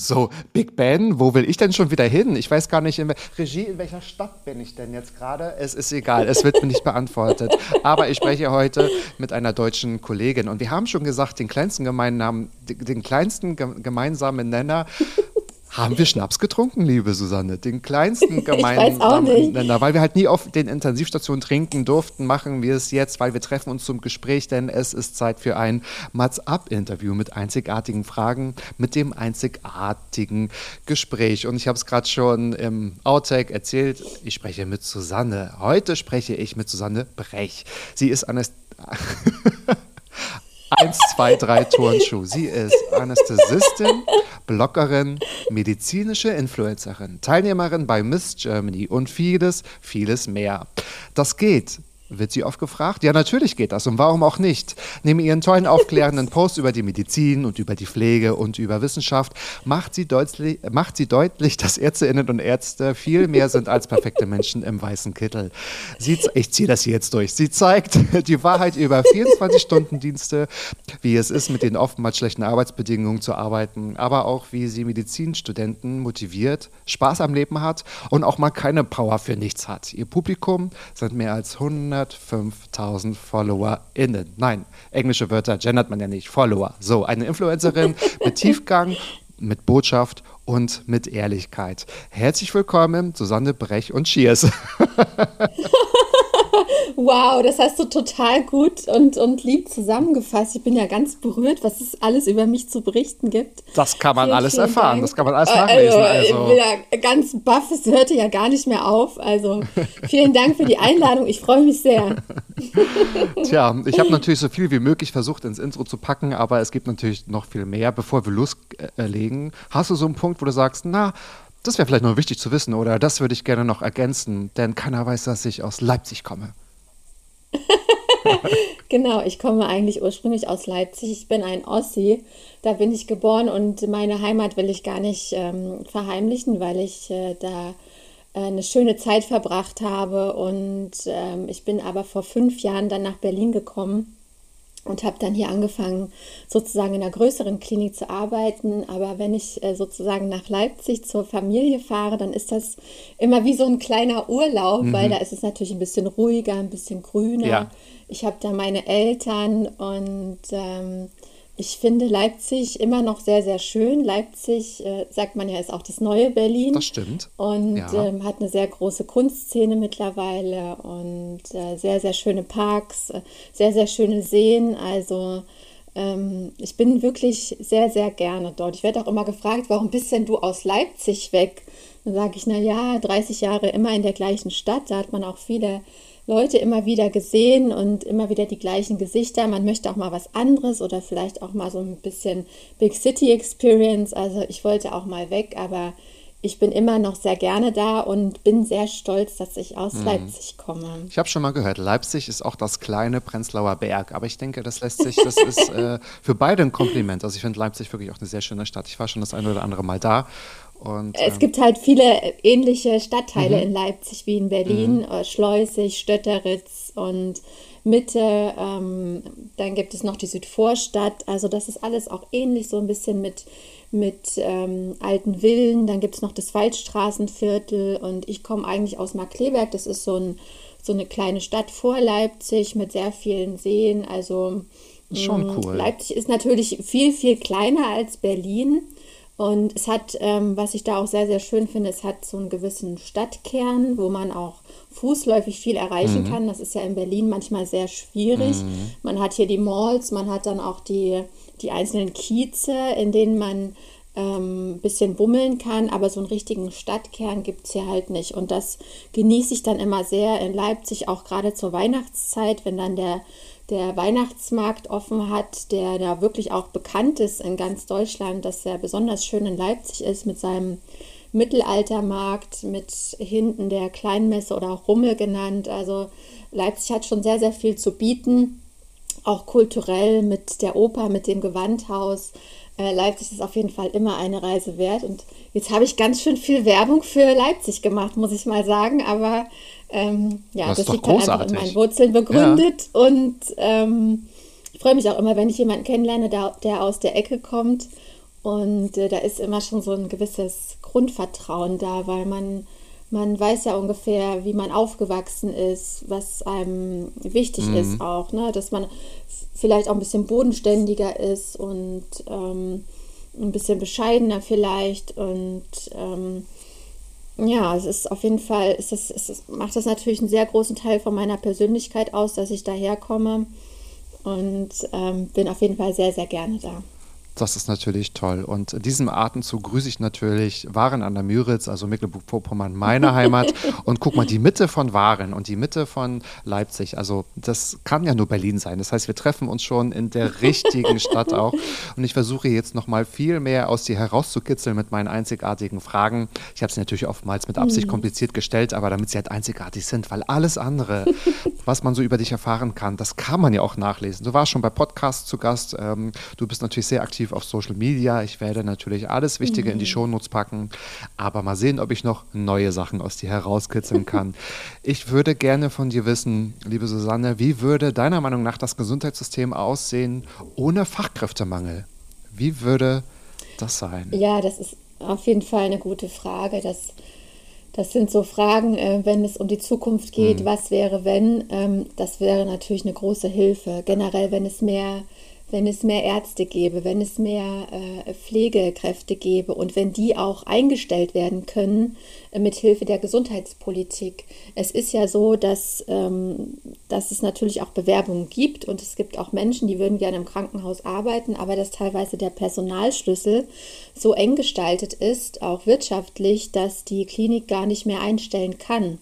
So, Big Ben, wo will ich denn schon wieder hin? Ich weiß gar nicht, in Regie, in welcher Stadt bin ich denn jetzt gerade? Es ist egal, es wird mir nicht beantwortet. Aber ich spreche heute mit einer deutschen Kollegin. Und wir haben schon gesagt, den kleinsten gemeinsamen, den kleinsten ge- gemeinsamen Nenner haben wir Schnaps getrunken, liebe Susanne. Den kleinsten weiß auch gemeinsamen nicht. Nenner. Weil wir halt nie auf den Intensivstationen trinken durften, machen wir es jetzt, weil wir treffen uns zum Gespräch, denn es ist Zeit für ein Mats-Up-Interview mit einzigartigen Fragen, mit dem einzigartigen Gespräch. Und ich habe es gerade schon im Outtake erzählt, ich spreche mit Susanne. Heute spreche ich mit Susanne Brech. Sie ist Anäst 1, 2, 3 Turnschuh. Sie ist Anästhesistin, Bloggerin, medizinische Influencerin, Teilnehmerin bei Miss Germany und vieles, vieles mehr. Das geht. Wird sie oft gefragt? Ja, natürlich geht das. Und warum auch nicht? Neben ihren tollen aufklärenden Posts über die Medizin und über die Pflege und über Wissenschaft macht sie, deutlich, macht sie deutlich, dass Ärztinnen und Ärzte viel mehr sind als perfekte Menschen im weißen Kittel. Sie, ich ziehe das hier jetzt durch. Sie zeigt die Wahrheit über 24-Stunden-Dienste, wie es ist, mit den oftmals schlechten Arbeitsbedingungen zu arbeiten, aber auch wie sie Medizinstudenten motiviert, Spaß am Leben hat und auch mal keine Power für nichts hat. Ihr Publikum sind mehr als 105.000 FollowerInnen. Nein, englische Wörter gendert man ja nicht. Follower. So, eine Influencerin mit Tiefgang, mit Botschaft und mit Ehrlichkeit. Herzlich willkommen, Susanne Brech und Cheers. Wow, das hast du total gut und, und lieb zusammengefasst. Ich bin ja ganz berührt, was es alles über mich zu berichten gibt. Das kann man Vielen, alles vielen erfahren, Dank. das kann man alles Äh, nachlesen. Also, ich Also. bin ja ganz baff, es hörte ja gar nicht mehr auf. Also vielen Dank für die Einladung, ich freue mich sehr. Tja, ich habe natürlich so viel wie möglich versucht ins Intro zu packen, aber es gibt natürlich noch viel mehr. Bevor wir loslegen, hast du so einen Punkt, wo du sagst, na, das wäre vielleicht noch wichtig zu wissen oder das würde ich gerne noch ergänzen, denn keiner weiß, dass ich aus Leipzig komme. Genau, ich komme eigentlich ursprünglich aus Leipzig. Ich bin ein Ossi. Da bin ich geboren und meine Heimat will ich gar nicht ähm, verheimlichen, weil ich äh, da äh, eine schöne Zeit verbracht habe. Und ähm, ich bin aber vor fünf Jahren dann nach Berlin gekommen und habe dann hier angefangen, sozusagen in einer größeren Klinik zu arbeiten. Aber wenn ich äh, sozusagen nach Leipzig zur Familie fahre, dann ist das immer wie so ein kleiner Urlaub, weil da ist es natürlich ein bisschen ruhiger, ein bisschen grüner. Ja. Ich habe da meine Eltern und ähm, ich finde Leipzig immer noch sehr, sehr schön. Leipzig, äh, sagt man ja, ist auch das neue Berlin. Das stimmt. Und Ja. ähm, hat eine sehr große Kunstszene mittlerweile und äh, sehr, sehr schöne Parks, äh, sehr, sehr schöne Seen. Also ähm, ich bin wirklich sehr, sehr gerne dort. Ich werde auch immer gefragt, warum bist denn du aus Leipzig weg? Dann sage ich, na ja, 30 Jahre immer in der gleichen Stadt. Da hat man auch viele Leute immer wieder gesehen und immer wieder die gleichen Gesichter. Man möchte auch mal was anderes oder vielleicht auch mal so ein bisschen Big City Experience. Also ich wollte auch mal weg, aber ich bin immer noch sehr gerne da und bin sehr stolz, dass ich aus Leipzig komme. Ich habe schon mal gehört, Leipzig ist auch das kleine Prenzlauer Berg, aber ich denke, das lässt sich, das ist äh, für beide ein Kompliment. Also ich finde Leipzig wirklich auch eine sehr schöne Stadt. Ich war schon das eine oder andere Mal da. Und, Es ähm, gibt halt viele ähnliche Stadtteile in Leipzig wie in Berlin, äh, Schleusig, Stötteritz und Mitte. Ähm, dann gibt es noch die Südvorstadt. Also das ist alles auch ähnlich, so ein bisschen mit, mit ähm, alten Villen. Dann gibt es noch das Waldstraßenviertel und ich komme eigentlich aus Markleberg. Das ist so, ein, so eine kleine Stadt vor Leipzig mit sehr vielen Seen. Also Schon mh, cool. Leipzig ist natürlich viel, viel kleiner als Berlin. Und es hat, ähm, was ich da auch sehr, sehr schön finde, es hat so einen gewissen Stadtkern, wo man auch fußläufig viel erreichen kann. Das ist ja in Berlin manchmal sehr schwierig. Man hat hier die Malls, man hat dann auch die, die einzelnen Kieze, in denen man ähm, ein bisschen bummeln kann, aber so einen richtigen Stadtkern gibt es hier halt nicht. Und das genieße ich dann immer sehr in Leipzig, auch gerade zur Weihnachtszeit, wenn dann der, der Weihnachtsmarkt offen hat, der da wirklich auch bekannt ist in ganz Deutschland, dass er besonders schön in Leipzig ist mit seinem Mittelaltermarkt, mit hinten der Kleinmesse oder auch Rummel genannt. Also Leipzig hat schon sehr, sehr viel zu bieten, auch kulturell mit der Oper, mit dem Gewandhaus. Äh, Leipzig ist auf jeden Fall immer eine Reise wert. Und jetzt habe ich ganz schön viel Werbung für Leipzig gemacht, muss ich mal sagen. Aber ähm, ja, Das das, liegt halt einfach in großartig. meinen Wurzeln begründet. Und ähm, ich freue mich auch immer, wenn ich jemanden kennenlerne, der, der aus der Ecke kommt. Und äh, da ist immer schon so ein gewisses Grundvertrauen da, weil man, man weiß ja ungefähr, wie man aufgewachsen ist, was einem wichtig ist auch, ne? dass man vielleicht auch ein bisschen bodenständiger ist und ähm, ein bisschen bescheidener vielleicht. Und ähm, ja, es ist auf jeden Fall, ist das, ist macht das natürlich einen sehr großen Teil von meiner Persönlichkeit aus, dass ich daherkomme. Und ähm, bin auf jeden Fall sehr, sehr gerne da. Das ist natürlich toll. Und in diesem Atemzug grüße ich natürlich Waren an der Müritz, also Mecklenburg-Vorpommern, meine Heimat. Und guck mal, die Mitte von Waren und die Mitte von Leipzig, also das kann ja nur Berlin sein. Das heißt, wir treffen uns schon in der richtigen Stadt auch. Und ich versuche jetzt nochmal viel mehr aus dir herauszukitzeln mit meinen einzigartigen Fragen. Ich habe sie natürlich oftmals mit Absicht kompliziert gestellt, aber damit sie halt einzigartig sind, weil alles andere, was man so über dich erfahren kann, das kann man ja auch nachlesen. Du warst schon bei Podcasts zu Gast. Ähm, du bist natürlich sehr aktiv auf Social Media. Ich werde natürlich alles Wichtige in die Shownotes packen. Aber mal sehen, ob ich noch neue Sachen aus dir herauskitzeln kann. ich würde gerne von dir wissen, liebe Susanne, wie würde deiner Meinung nach das Gesundheitssystem aussehen ohne Fachkräftemangel? Wie würde das sein? Ja, das ist auf jeden Fall eine gute Frage. Das, das sind so Fragen, äh, wenn es um die Zukunft geht, was wäre, wenn? Ähm, das wäre natürlich eine große Hilfe. Generell, wenn es mehr, wenn es mehr Ärzte gäbe, wenn es mehr äh, Pflegekräfte gäbe und wenn die auch eingestellt werden können äh, mit Hilfe der Gesundheitspolitik. Es ist ja so, dass, ähm, dass es natürlich auch Bewerbungen gibt und es gibt auch Menschen, die würden gerne im Krankenhaus arbeiten, aber dass teilweise der Personalschlüssel so eng gestaltet ist, auch wirtschaftlich, dass die Klinik gar nicht mehr einstellen kann.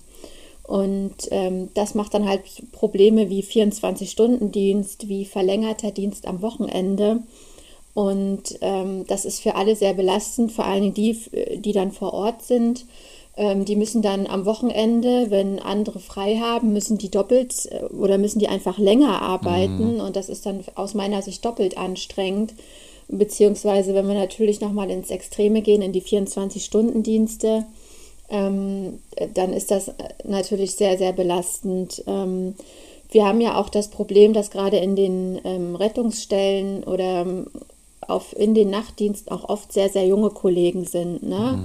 Und ähm, das macht dann halt Probleme wie 24-Stunden-Dienst, wie verlängerter Dienst am Wochenende. Und ähm, das ist für alle sehr belastend, vor allem die, die dann vor Ort sind. Ähm, die müssen dann am Wochenende, wenn andere frei haben, müssen die doppelt äh, oder müssen die einfach länger arbeiten. Und das ist dann aus meiner Sicht doppelt anstrengend. Beziehungsweise, wenn wir natürlich nochmal ins Extreme gehen, in die 24-Stunden-Dienste, ähm, dann ist das natürlich sehr, sehr belastend. Ähm, wir haben ja auch das Problem, dass gerade in den ähm, Rettungsstellen oder ähm, auf, in den Nachtdiensten auch oft sehr, sehr junge Kollegen sind, ne?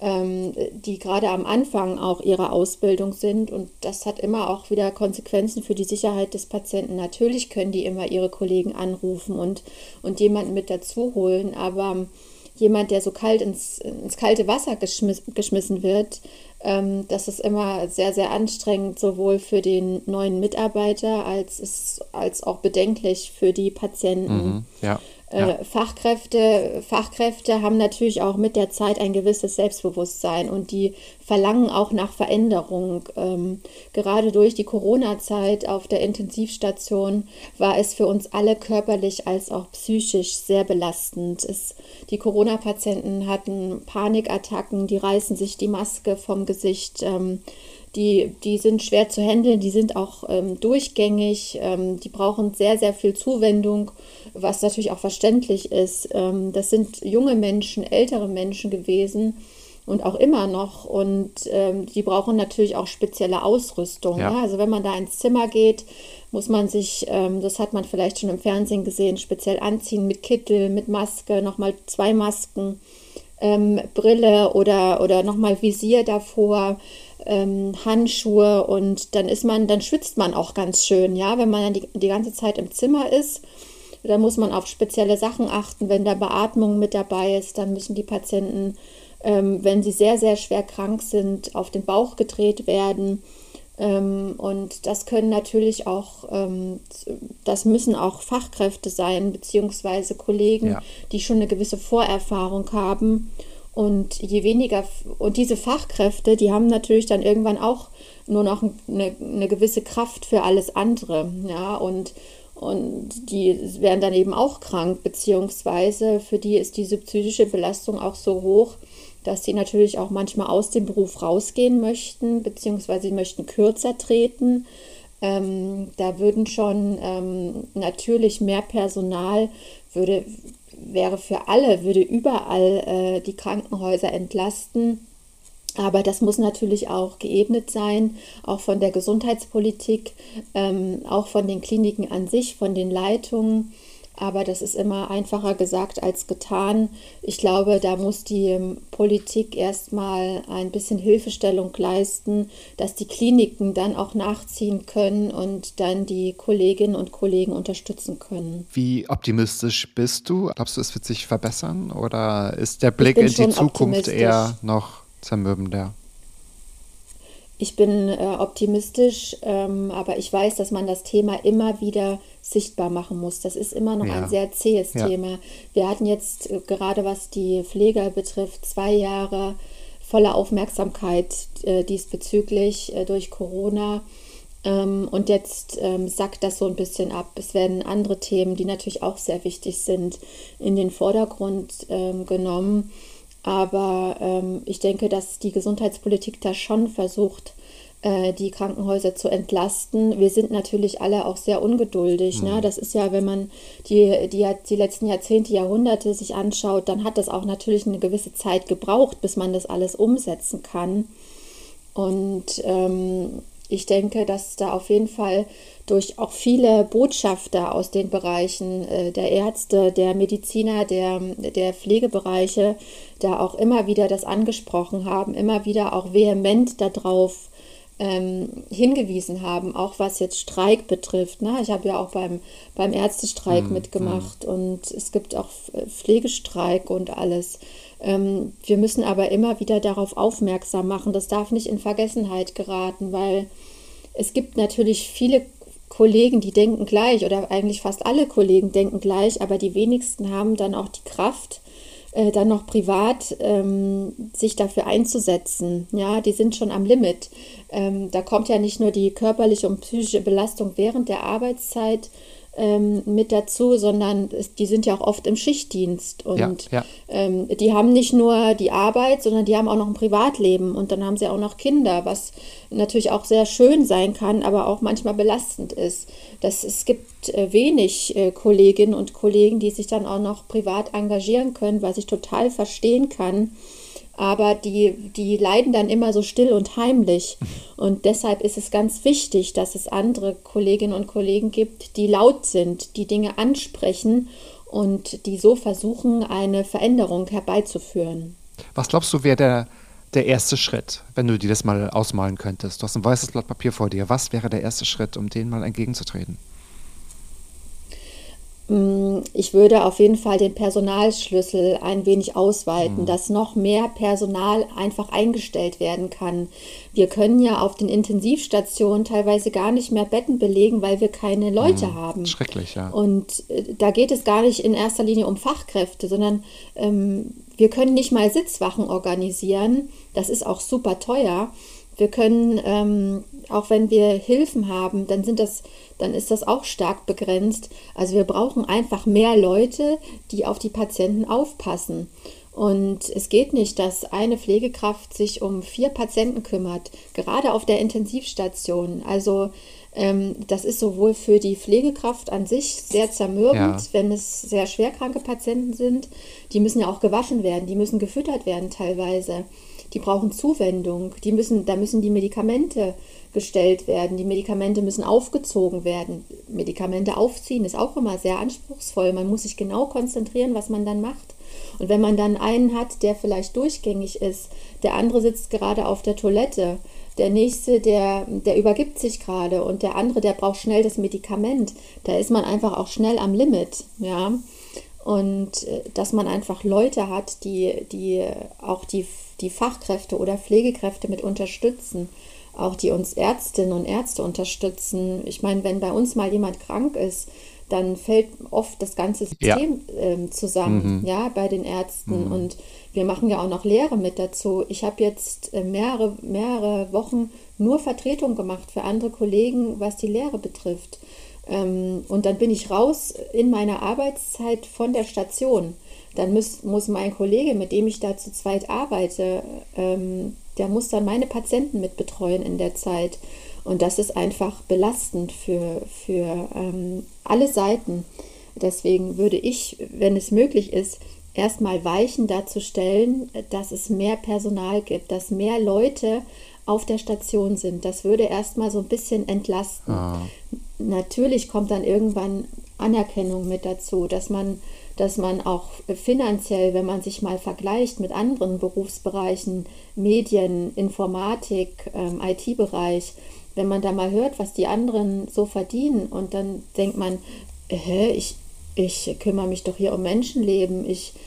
ähm, die gerade am Anfang auch ihrer Ausbildung sind. Und das hat immer auch wieder Konsequenzen für die Sicherheit des Patienten. Natürlich können die immer ihre Kollegen anrufen und, und jemanden mit dazu holen, aber jemand, der so kalt ins, ins kalte Wasser geschmiss, geschmissen wird, ähm, das ist immer sehr, sehr anstrengend, sowohl für den neuen Mitarbeiter als, ist, als auch bedenklich für die Patienten. Mhm, ja. Äh, Fachkräfte, Fachkräfte haben natürlich auch mit der Zeit ein gewisses Selbstbewusstsein und die verlangen auch nach Veränderung. Ähm, gerade durch die Corona-Zeit auf der Intensivstation war es für uns alle körperlich als auch psychisch sehr belastend. Es, die Corona-Patienten hatten Panikattacken, die reißen sich die Maske vom Gesicht. Ähm, die, die sind schwer zu handeln, die sind auch ähm, durchgängig, ähm, die brauchen sehr, sehr viel Zuwendung, was natürlich auch verständlich ist. Ähm, das sind junge Menschen, ältere Menschen gewesen und auch immer noch und ähm, die brauchen natürlich auch spezielle Ausrüstung. Ja. Ne? Also wenn man da ins Zimmer geht, muss man sich, ähm, das hat man vielleicht schon im Fernsehen gesehen, speziell anziehen mit Kittel, mit Maske, nochmal zwei Masken. Ähm, Brille oder, oder nochmal Visier davor, ähm, Handschuhe und dann ist man, dann schwitzt man auch ganz schön, ja, wenn man dann die, die ganze Zeit im Zimmer ist, Da muss man auf spezielle Sachen achten. Wenn da Beatmung mit dabei ist, dann müssen die Patienten, ähm, wenn sie sehr, sehr schwer krank sind, auf den Bauch gedreht werden. Ähm, und das können natürlich auch, ähm, das müssen auch Fachkräfte sein, beziehungsweise Kollegen, ja. die schon eine gewisse Vorerfahrung haben. Und je weniger, und diese Fachkräfte, die haben natürlich dann irgendwann auch nur noch eine, eine gewisse Kraft für alles andere. Ja, und, und die werden dann eben auch krank, beziehungsweise für die ist diese psychische Belastung auch so hoch, dass sie natürlich auch manchmal aus dem Beruf rausgehen möchten, beziehungsweise sie möchten kürzer treten. Ähm, da würden schon ähm, natürlich mehr Personal würde wäre für alle, würde überall äh, die Krankenhäuser entlasten. Aber das muss natürlich auch geebnet sein, auch von der Gesundheitspolitik, ähm, auch von den Kliniken an sich, von den Leitungen. Aber das ist immer einfacher gesagt als getan. Ich glaube, da muss die ähm, Politik erstmal ein bisschen Hilfestellung leisten, dass die Kliniken dann auch nachziehen können und dann die Kolleginnen und Kollegen unterstützen können. Wie optimistisch bist du? Glaubst du, es wird sich verbessern oder ist der Blick in die Zukunft eher noch zermürbender? Ich bin äh, optimistisch, ähm, aber ich weiß, dass man das Thema immer wieder sichtbar machen muss. Das ist immer noch ja. ein sehr zähes ja. Thema. Wir hatten jetzt äh, gerade was die Pfleger betrifft, zwei Jahre voller Aufmerksamkeit äh, diesbezüglich äh, durch Corona. Ähm, und jetzt ähm, sackt das so ein bisschen ab. Es werden andere Themen, die natürlich auch sehr wichtig sind, in den Vordergrund ähm, genommen. Aber ähm, ich denke, dass die Gesundheitspolitik da schon versucht, äh, die Krankenhäuser zu entlasten. Wir sind natürlich alle auch sehr ungeduldig. Ne? Mhm. Ne? Das ist ja, wenn man die, die, die letzten Jahrzehnte, Jahrhunderte sich anschaut, dann hat das auch natürlich eine gewisse Zeit gebraucht, bis man das alles umsetzen kann. Und ähm, ich denke, dass da auf jeden Fall durch auch viele Botschafter aus den Bereichen äh, der Ärzte, der Mediziner, der, der Pflegebereiche da auch immer wieder das angesprochen haben, immer wieder auch vehement darauf ähm, hingewiesen haben, auch was jetzt Streik betrifft. Ne? Ich habe ja auch beim, beim Ärztestreik mm, mitgemacht mm. und es gibt auch Pflegestreik und alles. Ähm, wir müssen aber immer wieder darauf aufmerksam machen. Das darf nicht in Vergessenheit geraten, weil es gibt natürlich viele Kollegen, die denken gleich oder eigentlich fast alle Kollegen denken gleich, aber die wenigsten haben dann auch die Kraft, äh, dann noch privat ähm, sich dafür einzusetzen. Ja, die sind schon am Limit. Ähm, da kommt ja nicht nur die körperliche und psychische Belastung während der Arbeitszeit ähm, mit dazu, sondern die sind ja auch oft im Schichtdienst und ja, ja. Ähm, die haben nicht nur die Arbeit, sondern die haben auch noch ein Privatleben und dann haben sie auch noch Kinder, was natürlich auch sehr schön sein kann, aber auch manchmal belastend ist. Das, es gibt äh, wenig äh, Kolleginnen und Kollegen, die sich dann auch noch privat engagieren können, was ich total verstehen kann aber die, die leiden dann immer so still und heimlich. Und deshalb ist es ganz wichtig, dass es andere Kolleginnen und Kollegen gibt, die laut sind, die Dinge ansprechen und die so versuchen, eine Veränderung herbeizuführen. Was glaubst du, wäre der, der erste Schritt, wenn du dir das mal ausmalen könntest? Du hast ein weißes Blatt Papier vor dir. Was wäre der erste Schritt, um denen mal entgegenzutreten? Mm, ich würde auf jeden Fall den Personalschlüssel ein wenig ausweiten, mhm. dass noch mehr Personal einfach eingestellt werden kann. Wir können ja auf den Intensivstationen teilweise gar nicht mehr Betten belegen, weil wir keine Leute mhm. haben. Schrecklich, ja. Und äh, da geht es gar nicht in erster Linie um Fachkräfte, sondern ähm, wir können nicht mal Sitzwachen organisieren. Das ist auch super teuer. Wir können, ähm, auch wenn wir Hilfen haben, dann sind das, dann ist das auch stark begrenzt. Also wir brauchen einfach mehr Leute, die auf die Patienten aufpassen. Und es geht nicht, dass eine Pflegekraft sich um vier Patienten kümmert, gerade auf der Intensivstation. Also ähm, das ist sowohl für die Pflegekraft an sich sehr zermürbend, ja. wenn es sehr schwerkranke Patienten sind. Die müssen ja auch gewaschen werden, die müssen gefüttert werden teilweise die brauchen Zuwendung, die müssen, da müssen die Medikamente gestellt werden, die Medikamente müssen aufgezogen werden. Medikamente aufziehen ist auch immer sehr anspruchsvoll. Man muss sich genau konzentrieren, was man dann macht. Und wenn man dann einen hat, der vielleicht durchgängig ist, der andere sitzt gerade auf der Toilette, der nächste, der, der übergibt sich gerade und der andere, der braucht schnell das Medikament. Da ist man einfach auch schnell am Limit, ja. Und äh, dass man einfach Leute hat, die, die auch die, die Fachkräfte oder Pflegekräfte mit unterstützen, auch die uns Ärztinnen und Ärzte unterstützen. Ich meine, wenn bei uns mal jemand krank ist, dann fällt oft das ganze System ja. ähm, zusammen, mhm. ja, bei den Ärzten. Mhm. Und wir machen ja auch noch Lehre mit dazu. Ich habe jetzt äh, mehrere, mehrere Wochen nur Vertretung gemacht für andere Kollegen, was die Lehre betrifft. Ähm, und dann bin ich raus in meiner Arbeitszeit von der Station. Dann muss, muss mein Kollege, mit dem ich da zu zweit arbeite, ähm, der muss dann meine Patienten mit betreuen in der Zeit. Und das ist einfach belastend für, für ähm, alle Seiten. Deswegen würde ich, wenn es möglich ist, erstmal Weichen dazu stellen, dass es mehr Personal gibt, dass mehr Leute auf der Station sind. Das würde erstmal so ein bisschen entlasten. Ah. Natürlich kommt dann irgendwann Anerkennung mit dazu, dass man, dass man auch finanziell, wenn man sich mal vergleicht mit anderen Berufsbereichen, Medien, Informatik, ähm, IT-Bereich, wenn man da mal hört, was die anderen so verdienen und dann denkt man, hä, ich, ich kümmere mich doch hier um Menschenleben, ich, äh,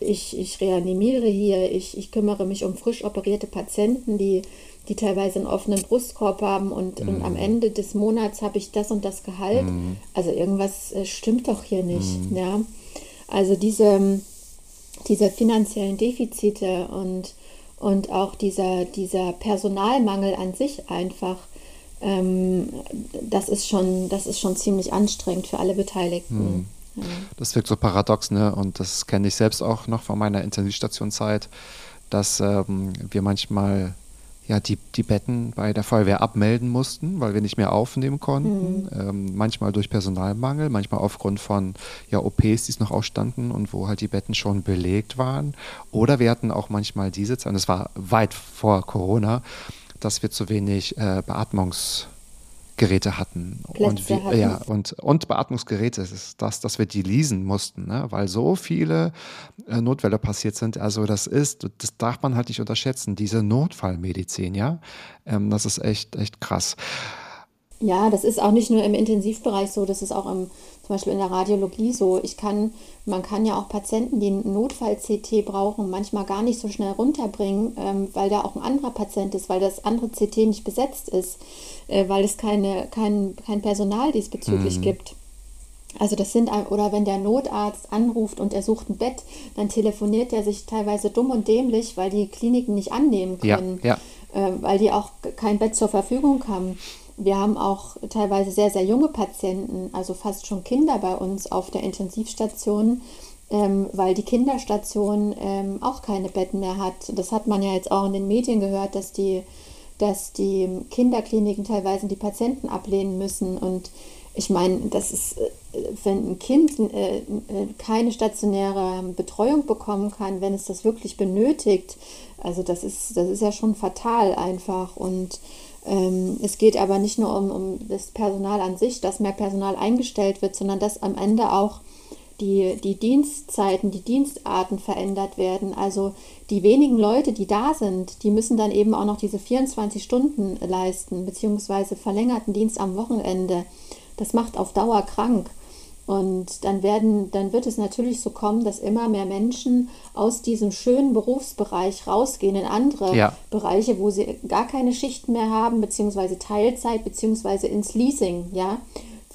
ich, ich reanimiere hier, ich, ich kümmere mich um frisch operierte Patienten, die, die teilweise einen offenen Brustkorb haben und, mhm. und am Ende des Monats habe ich das und das Gehalt. Mhm. Also irgendwas äh, stimmt doch hier nicht. Mhm. Ja? Also diese, diese finanziellen Defizite und und auch dieser, dieser Personalmangel an sich einfach, ähm, das, ist schon, das ist schon ziemlich anstrengend für alle Beteiligten. Das wirkt so paradox, ne? Und das kenne ich selbst auch noch von meiner Intensivstationzeit, dass ähm, wir manchmal ja, die, die Betten bei der Feuerwehr abmelden mussten, weil wir nicht mehr aufnehmen konnten. Mhm. Ähm, manchmal durch Personalmangel, manchmal aufgrund von ja, OPs, die es noch ausstanden und wo halt die Betten schon belegt waren. Oder wir hatten auch manchmal diese Zeit, und das war weit vor Corona, dass wir zu wenig äh, Beatmungs- Geräte hatten. und, wir, hatten. Ja, und, und Beatmungsgeräte, das ist das, dass wir die leasen mussten, ne? weil so viele äh, Notfälle passiert sind. Also das ist, das darf man halt nicht unterschätzen, diese Notfallmedizin, ja. Ähm, das ist echt, echt krass. Ja, das ist auch nicht nur im Intensivbereich so, das ist auch im, zum Beispiel in der Radiologie so. Ich kann, man kann ja auch Patienten, die einen Notfall-CT brauchen, manchmal gar nicht so schnell runterbringen, ähm, weil da auch ein anderer Patient ist, weil das andere CT nicht besetzt ist, äh, weil es keine, kein, kein Personal diesbezüglich mhm. gibt. Also das sind, oder wenn der Notarzt anruft und er sucht ein Bett, dann telefoniert er sich teilweise dumm und dämlich, weil die Kliniken nicht annehmen können, ja, ja. Äh, weil die auch kein Bett zur Verfügung haben. Wir haben auch teilweise sehr, sehr junge Patienten, also fast schon Kinder bei uns auf der Intensivstation, ähm, weil die Kinderstation ähm, auch keine Betten mehr hat. Das hat man ja jetzt auch in den Medien gehört, dass die, dass die Kinderkliniken teilweise die Patienten ablehnen müssen. Und ich meine, das ist, äh, wenn ein Kind äh, äh, keine stationäre Betreuung bekommen kann, wenn es das wirklich benötigt, also das ist, das ist ja schon fatal einfach. Und es geht aber nicht nur um, um das Personal an sich, dass mehr Personal eingestellt wird, sondern dass am Ende auch die, die Dienstzeiten, die Dienstarten verändert werden. Also die wenigen Leute, die da sind, die müssen dann eben auch noch diese 24 Stunden leisten, beziehungsweise verlängerten Dienst am Wochenende. Das macht auf Dauer krank. Und dann werden, dann wird es natürlich so kommen, dass immer mehr Menschen aus diesem schönen Berufsbereich rausgehen in andere ja. Bereiche, wo sie gar keine Schichten mehr haben, beziehungsweise Teilzeit, beziehungsweise ins Leasing. Ja,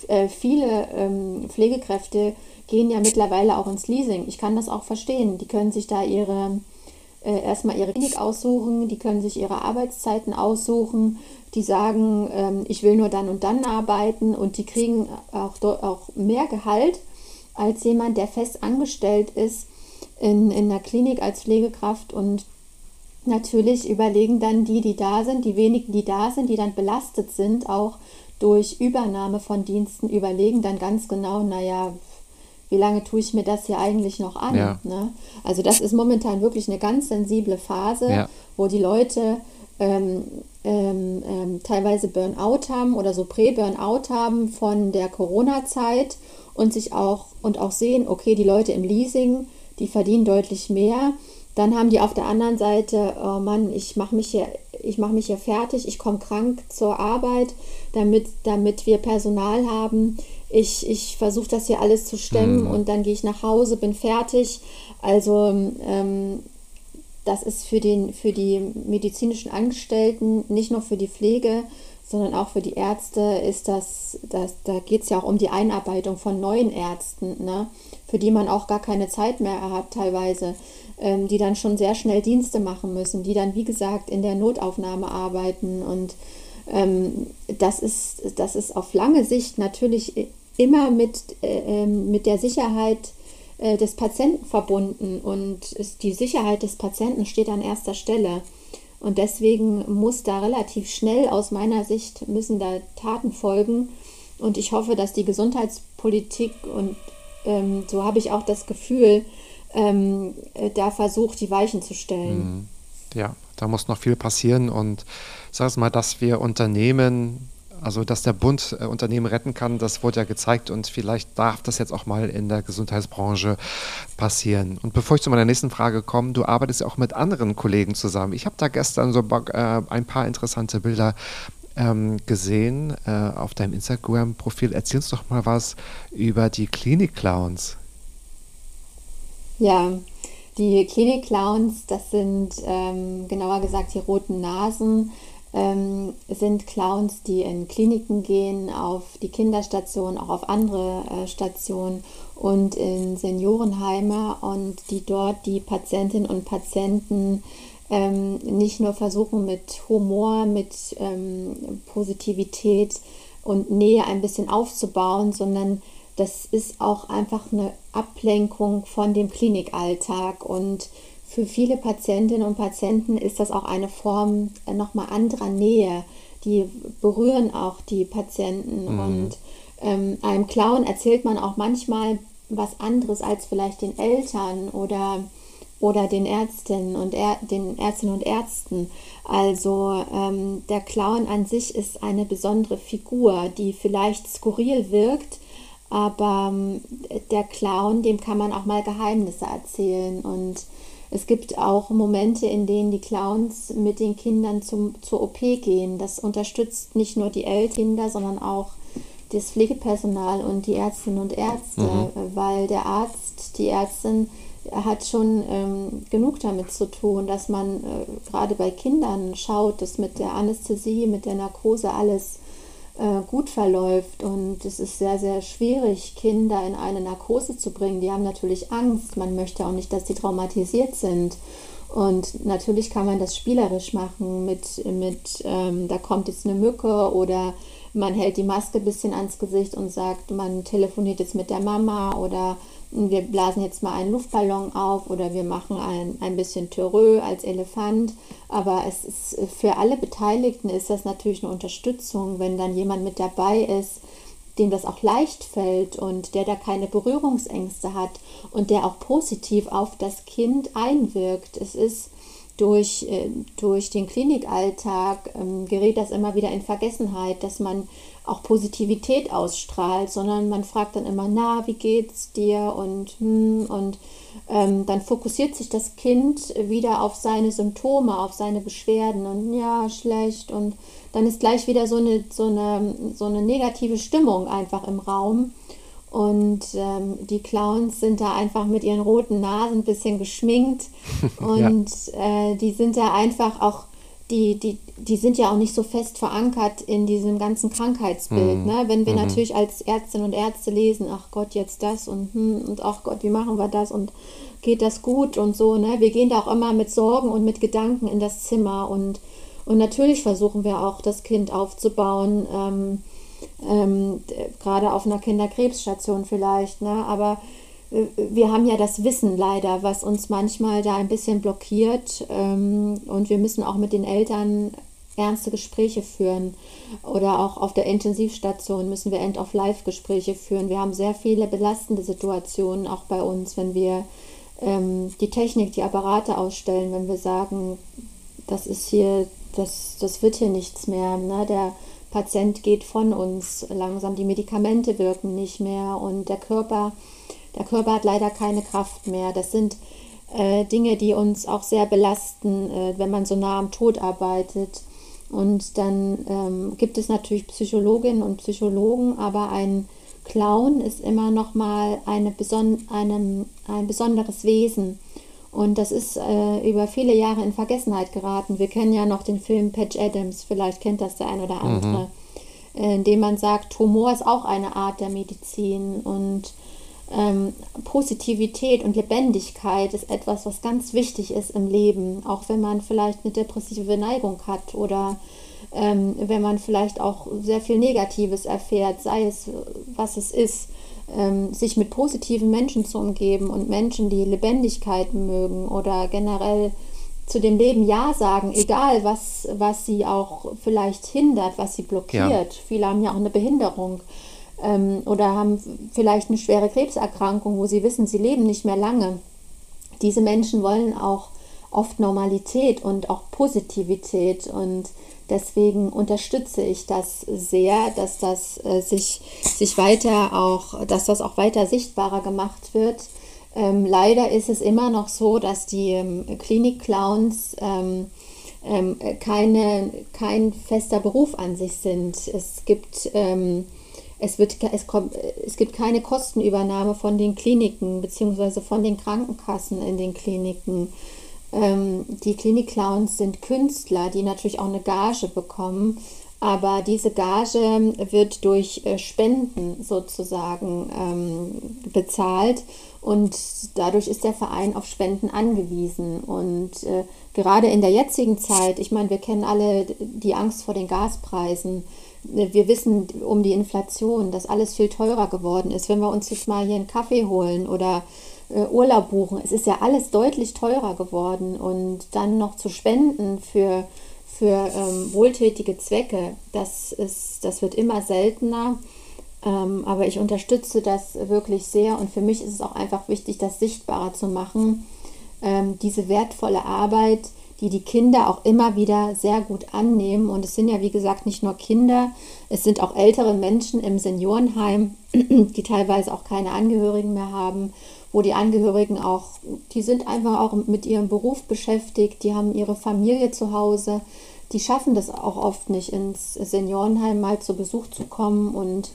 äh, viele ähm, Pflegekräfte gehen ja mittlerweile auch ins Leasing. Ich kann das auch verstehen. Die können sich da ihre äh, erstmal ihre Klinik aussuchen, die können sich ihre Arbeitszeiten aussuchen die sagen, ähm, ich will nur dann und dann arbeiten und die kriegen auch, auch mehr Gehalt als jemand, der fest angestellt ist in, in der Klinik als Pflegekraft und natürlich überlegen dann die, die da sind, die wenigen, die da sind, die dann belastet sind, auch durch Übernahme von Diensten, überlegen dann ganz genau, naja, wie lange tue ich mir das hier eigentlich noch an? Ja. Ne? Also das ist momentan wirklich eine ganz sensible Phase, ja. wo die Leute ähm, ähm, ähm, teilweise Burnout haben oder so Prä-Burnout haben von der Corona-Zeit und sich auch und auch sehen, okay, die Leute im Leasing, die verdienen deutlich mehr. Dann haben die auf der anderen Seite, oh Mann, ich mache mich hier, ich mache mich hier fertig, ich komme krank zur Arbeit, damit, damit wir Personal haben. Ich, ich versuche das hier alles zu stemmen mhm. und dann gehe ich nach Hause, bin fertig. Also ähm, das ist für, den, für die medizinischen Angestellten, nicht nur für die Pflege, sondern auch für die Ärzte ist das, das da geht es ja auch um die Einarbeitung von neuen Ärzten, ne? für die man auch gar keine Zeit mehr hat teilweise, ähm, die dann schon sehr schnell Dienste machen müssen, die dann, wie gesagt, in der Notaufnahme arbeiten. Und ähm, das, ist, das ist auf lange Sicht natürlich immer mit, äh, ähm, mit der Sicherheit äh, des Patienten verbunden und die Sicherheit des Patienten steht an erster Stelle. Und deswegen muss da relativ schnell aus meiner Sicht müssen da Taten folgen. Und ich hoffe, dass die Gesundheitspolitik und ähm, so habe ich auch das Gefühl, ähm, äh, da versucht, die Weichen zu stellen. Mhm. Ja, da muss noch viel passieren und sag mal, dass wir Unternehmen also, dass der Bund äh, Unternehmen retten kann, das wurde ja gezeigt und vielleicht darf das jetzt auch mal in der Gesundheitsbranche passieren. Und bevor ich zu meiner nächsten Frage komme, du arbeitest ja auch mit anderen Kollegen zusammen. Ich habe da gestern so äh, ein paar interessante Bilder ähm, gesehen äh, auf deinem Instagram-Profil. Erzähl uns doch mal was über die Klinik-Clowns. Ja, die Klinik-Clowns, das sind ähm, genauer gesagt die roten Nasen ähm, sind Clowns, die in Kliniken gehen, auf die Kinderstation, auch auf andere äh, Stationen und in Seniorenheime und die dort die Patientinnen und Patienten ähm, nicht nur versuchen mit Humor, mit ähm, Positivität und Nähe ein bisschen aufzubauen, sondern das ist auch einfach eine Ablenkung von dem Klinikalltag und für viele Patientinnen und Patienten ist das auch eine Form äh, nochmal anderer Nähe. Die berühren auch die Patienten mhm. und ähm, einem Clown erzählt man auch manchmal was anderes als vielleicht den Eltern oder, oder den Ärztinnen und er, den Ärztinnen und Ärzten. Also ähm, der Clown an sich ist eine besondere Figur, die vielleicht skurril wirkt, aber ähm, der Clown, dem kann man auch mal Geheimnisse erzählen und es gibt auch Momente, in denen die Clowns mit den Kindern zum, zur OP gehen. Das unterstützt nicht nur die Eltern, sondern auch das Pflegepersonal und die Ärztinnen und Ärzte, mhm. weil der Arzt, die Ärztin hat schon ähm, genug damit zu tun, dass man äh, gerade bei Kindern schaut, dass mit der Anästhesie, mit der Narkose alles äh, gut verläuft. Und es ist sehr, sehr schwierig, Kinder in eine Narkose zu bringen. Die haben natürlich Angst. Man möchte auch nicht, dass sie traumatisiert sind. Und natürlich kann man das spielerisch machen mit, mit ähm, da kommt jetzt eine Mücke oder man hält die Maske ein bisschen ans Gesicht und sagt, man telefoniert jetzt mit der Mama oder wir blasen jetzt mal einen Luftballon auf oder wir machen ein, ein bisschen Törö als Elefant. Aber es ist für alle Beteiligten ist das natürlich eine Unterstützung, wenn dann jemand mit dabei ist, dem das auch leicht fällt und der da keine Berührungsängste hat und der auch positiv auf das Kind einwirkt. Es ist durch, äh, durch den Klinikalltag ähm, gerät das immer wieder in Vergessenheit, dass man auch Positivität ausstrahlt, sondern man fragt dann immer, na, wie geht's dir? Und, hm, und ähm, dann fokussiert sich das Kind wieder auf seine Symptome, auf seine Beschwerden und ja, schlecht. Und dann ist gleich wieder so eine, so eine, so eine negative Stimmung einfach im Raum. Und ähm, die Clowns sind da einfach mit ihren roten Nasen ein bisschen geschminkt. Und ja. äh, die sind da einfach auch die, die, die sind ja auch nicht so fest verankert in diesem ganzen Krankheitsbild. Mhm. Ne? Wenn wir mhm. natürlich als Ärztinnen und Ärzte lesen, ach Gott, jetzt das und hm, und ach Gott, wie machen wir das und geht das gut und so. Ne? Wir gehen da auch immer mit Sorgen und mit Gedanken in das Zimmer und, und natürlich versuchen wir auch, das Kind aufzubauen, ähm, ähm, gerade auf einer Kinderkrebsstation vielleicht. Ne? Aber wir haben ja das Wissen leider, was uns manchmal da ein bisschen blockiert. Ähm, und wir müssen auch mit den Eltern ernste Gespräche führen. Oder auch auf der Intensivstation müssen wir End-of-Life-Gespräche führen. Wir haben sehr viele belastende Situationen auch bei uns, wenn wir ähm, die Technik, die Apparate ausstellen, wenn wir sagen, das ist hier, das, das wird hier nichts mehr. Ne? Der Patient geht von uns langsam, die Medikamente wirken nicht mehr und der Körper der Körper hat leider keine Kraft mehr. Das sind äh, Dinge, die uns auch sehr belasten, äh, wenn man so nah am Tod arbeitet. Und dann ähm, gibt es natürlich Psychologinnen und Psychologen, aber ein Clown ist immer noch mal eine beson einem, ein besonderes Wesen. Und das ist äh, über viele Jahre in Vergessenheit geraten. Wir kennen ja noch den Film Patch Adams, vielleicht kennt das der ein oder andere, mhm. in dem man sagt, Humor ist auch eine Art der Medizin und ähm, Positivität und Lebendigkeit ist etwas, was ganz wichtig ist im Leben, auch wenn man vielleicht eine depressive Neigung hat oder ähm, wenn man vielleicht auch sehr viel Negatives erfährt, sei es was es ist, ähm, sich mit positiven Menschen zu umgeben und Menschen, die Lebendigkeit mögen oder generell zu dem Leben Ja sagen, egal was, was sie auch vielleicht hindert, was sie blockiert. Ja. Viele haben ja auch eine Behinderung ähm, oder haben vielleicht eine schwere Krebserkrankung, wo sie wissen, sie leben nicht mehr lange. Diese Menschen wollen auch oft Normalität und auch Positivität und deswegen unterstütze ich das sehr, dass das äh, sich, sich weiter auch, dass das auch weiter sichtbarer gemacht wird. Ähm, leider ist es immer noch so, dass die ähm, Klinik-Clowns ähm, ähm keine, kein fester Beruf an sich sind. Es gibt ähm, es, wird, es, kommt, es gibt keine Kostenübernahme von den Kliniken bzw. von den Krankenkassen in den Kliniken. Ähm, die Klinik-Clowns sind Künstler, die natürlich auch eine Gage bekommen, aber diese Gage wird durch äh, Spenden sozusagen ähm, bezahlt und dadurch ist der Verein auf Spenden angewiesen. Und äh, gerade in der jetzigen Zeit, ich meine, wir kennen alle die Angst vor den Gaspreisen wir wissen um die Inflation, dass alles viel teurer geworden ist. Wenn wir uns jetzt mal hier einen Kaffee holen oder äh, Urlaub buchen, es ist ja alles deutlich teurer geworden. Und dann noch zu spenden für, für ähm, wohltätige Zwecke, das, ist, das wird immer seltener. Ähm, aber ich unterstütze das wirklich sehr und für mich ist es auch einfach wichtig, das sichtbarer zu machen. Ähm, diese wertvolle Arbeit, die die Kinder auch immer wieder sehr gut annehmen. Und es sind ja, wie gesagt, nicht nur Kinder, es sind auch ältere Menschen im Seniorenheim, die teilweise auch keine Angehörigen mehr haben, wo die Angehörigen auch, die sind einfach auch mit ihrem Beruf beschäftigt, die haben ihre Familie zu Hause, die schaffen das auch oft nicht, ins Seniorenheim mal zu Besuch zu kommen und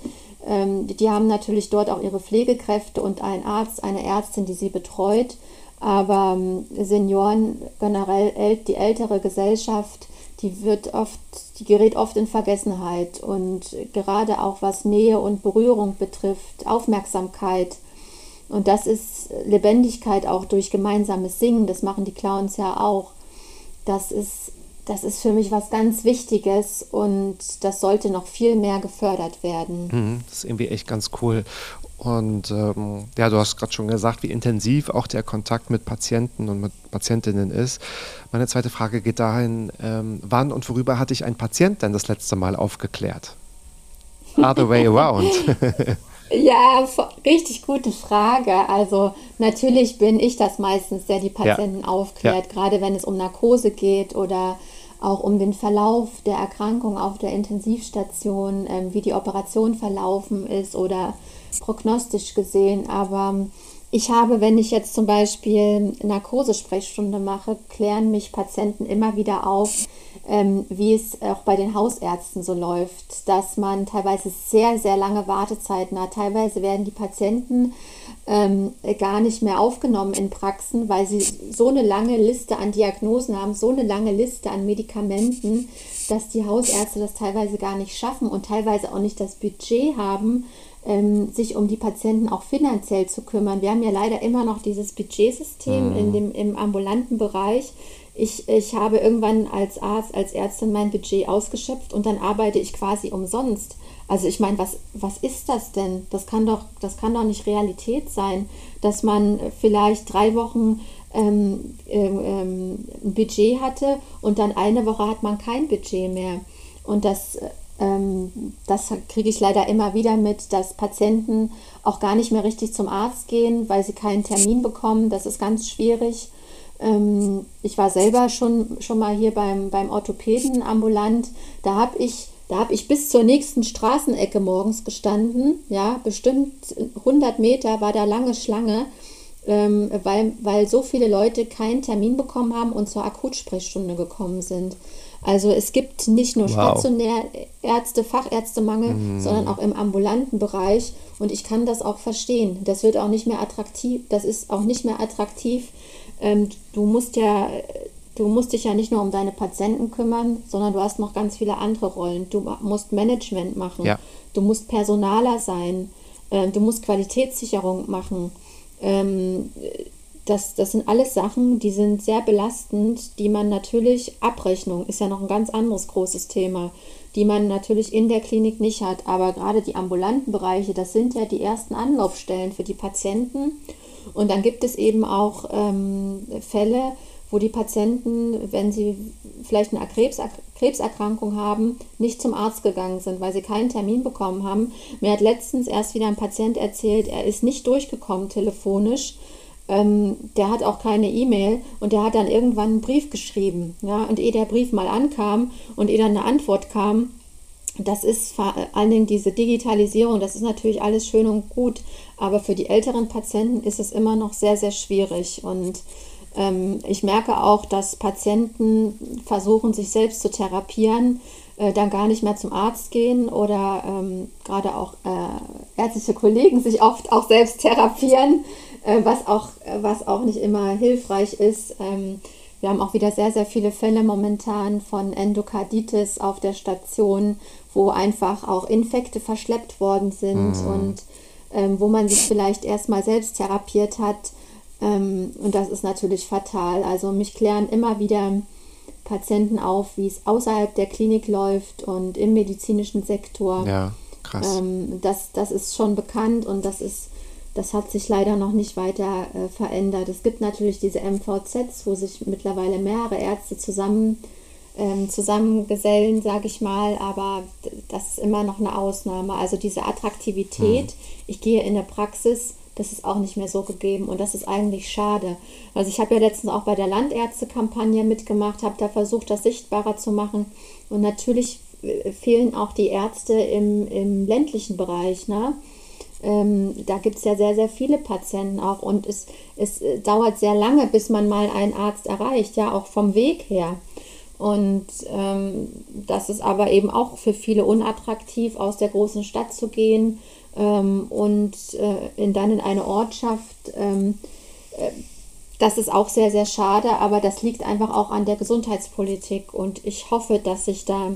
ähm, die haben natürlich dort auch ihre Pflegekräfte und einen Arzt, eine Ärztin, die sie betreut. Aber ähm, Senioren, generell die ältere Gesellschaft, die wird oft, die gerät oft in Vergessenheit. Und gerade auch was Nähe und Berührung betrifft, Aufmerksamkeit. Und das ist Lebendigkeit auch durch gemeinsames Singen. Das machen die Clowns ja auch. Das ist, das ist für mich was ganz Wichtiges und das sollte noch viel mehr gefördert werden. Mhm, das ist irgendwie echt ganz cool. Und ähm, ja, du hast gerade schon gesagt, wie intensiv auch der Kontakt mit Patienten und mit Patientinnen ist. Meine zweite Frage geht dahin, ähm, wann und worüber hat dich ein Patient denn das letzte Mal aufgeklärt? Other way around. ja, richtig gute Frage. Also natürlich bin ich das meistens, der die Patienten ja. aufklärt, ja. gerade wenn es um Narkose geht oder auch um den Verlauf der Erkrankung auf der Intensivstation, ähm, wie die Operation verlaufen ist oder prognostisch gesehen, aber ich habe, wenn ich jetzt zum Beispiel Narkosesprechstunde mache, klären mich Patienten immer wieder auf, ähm, wie es auch bei den Hausärzten so läuft, dass man teilweise sehr, sehr lange Wartezeiten hat. Teilweise werden die Patienten ähm, gar nicht mehr aufgenommen in Praxen, weil sie so eine lange Liste an Diagnosen haben, so eine lange Liste an Medikamenten, dass die Hausärzte das teilweise gar nicht schaffen und teilweise auch nicht das Budget haben, sich um die Patienten auch finanziell zu kümmern. Wir haben ja leider immer noch dieses Budgetsystem mhm. in dem, im ambulanten Bereich. Ich, ich habe irgendwann als Arzt, als Ärztin mein Budget ausgeschöpft und dann arbeite ich quasi umsonst. Also ich meine, was, was ist das denn? Das kann doch, das kann doch nicht Realität sein, dass man vielleicht drei Wochen ähm, ähm, ähm ein Budget hatte und dann eine Woche hat man kein Budget mehr. Und das ähm, das kriege ich leider immer wieder mit, dass Patienten auch gar nicht mehr richtig zum Arzt gehen, weil sie keinen Termin bekommen. Das ist ganz schwierig. Ähm, ich war selber schon, schon mal hier beim, beim Orthopäden ambulant. Da habe ich, hab ich bis zur nächsten Straßenecke morgens gestanden. Ja, bestimmt 100 Meter war da lange Schlange. Ähm, weil, weil so viele Leute keinen Termin bekommen haben und zur Akutsprechstunde gekommen sind. Also es gibt nicht nur Wow. stationär Ärzte, Fachärztemangel, sondern auch im ambulanten Bereich. Und ich kann das auch verstehen. Das wird auch nicht mehr attraktiv. Das ist auch nicht mehr attraktiv. Ähm, du musst ja, du musst dich ja nicht nur um deine Patienten kümmern, sondern du hast noch ganz viele andere Rollen. Du musst Management machen. Ja. Du musst Personaler sein. Ähm, du musst Qualitätssicherung machen. Ähm, das, das sind alles Sachen, die sind sehr belastend, die man natürlich, Abrechnung ist ja noch ein ganz anderes großes Thema, die man natürlich in der Klinik nicht hat. Aber gerade die ambulanten Bereiche, das sind ja die ersten Anlaufstellen für die Patienten. Und dann gibt es eben auch ähm, Fälle, wo die Patienten, wenn sie vielleicht eine Krebs, Krebserkrankung haben, nicht zum Arzt gegangen sind, weil sie keinen Termin bekommen haben. Mir hat letztens erst wieder ein Patient erzählt, er ist nicht durchgekommen telefonisch. Ähm, der hat auch keine E-Mail und der hat dann irgendwann einen Brief geschrieben. Ja? Und ehe der Brief mal ankam und ehe dann eine Antwort kam, das ist vor allen Dingen diese Digitalisierung, das ist natürlich alles schön und gut, aber für die älteren Patienten ist es immer noch sehr, sehr schwierig. Und ich merke auch, dass Patienten versuchen, sich selbst zu therapieren, äh, dann gar nicht mehr zum Arzt gehen oder ähm, gerade auch äh, ärztliche Kollegen sich oft auch selbst therapieren, äh, was, auch, was auch nicht immer hilfreich ist. Ähm, wir haben auch wieder sehr, sehr viele Fälle momentan von Endokarditis auf der Station, wo einfach auch Infekte verschleppt worden sind und ähm, wo man sich vielleicht erstmal selbst therapiert hat. Ähm, und das ist natürlich fatal. Also mich klären immer wieder Patienten auf, wie es außerhalb der Klinik läuft und im medizinischen Sektor. Ja, krass. Ähm, das, das ist schon bekannt und das ist, das hat sich leider noch nicht weiter äh, verändert. Es gibt natürlich diese MVZs, wo sich mittlerweile mehrere Ärzte zusammen, ähm, zusammengesellen, sage ich mal, aber das ist immer noch eine Ausnahme. Also diese Attraktivität, ich gehe in der Praxis, das ist auch nicht mehr so gegeben und das ist eigentlich schade. Also ich habe ja letztens auch bei der Landärztekampagne mitgemacht, habe da versucht, das sichtbarer zu machen und natürlich äh, fehlen auch die Ärzte im, im ländlichen Bereich. Ne? Ähm, da gibt es ja sehr, sehr viele Patienten auch und es, es äh, dauert sehr lange, bis man mal einen Arzt erreicht, ja, auch vom Weg her. Und ähm, das ist aber eben auch für viele unattraktiv, aus der großen Stadt zu gehen ähm, und äh, in, dann in eine Ortschaft. Ähm, äh, das ist auch sehr, sehr schade, aber das liegt einfach auch an der Gesundheitspolitik und ich hoffe, dass sich da,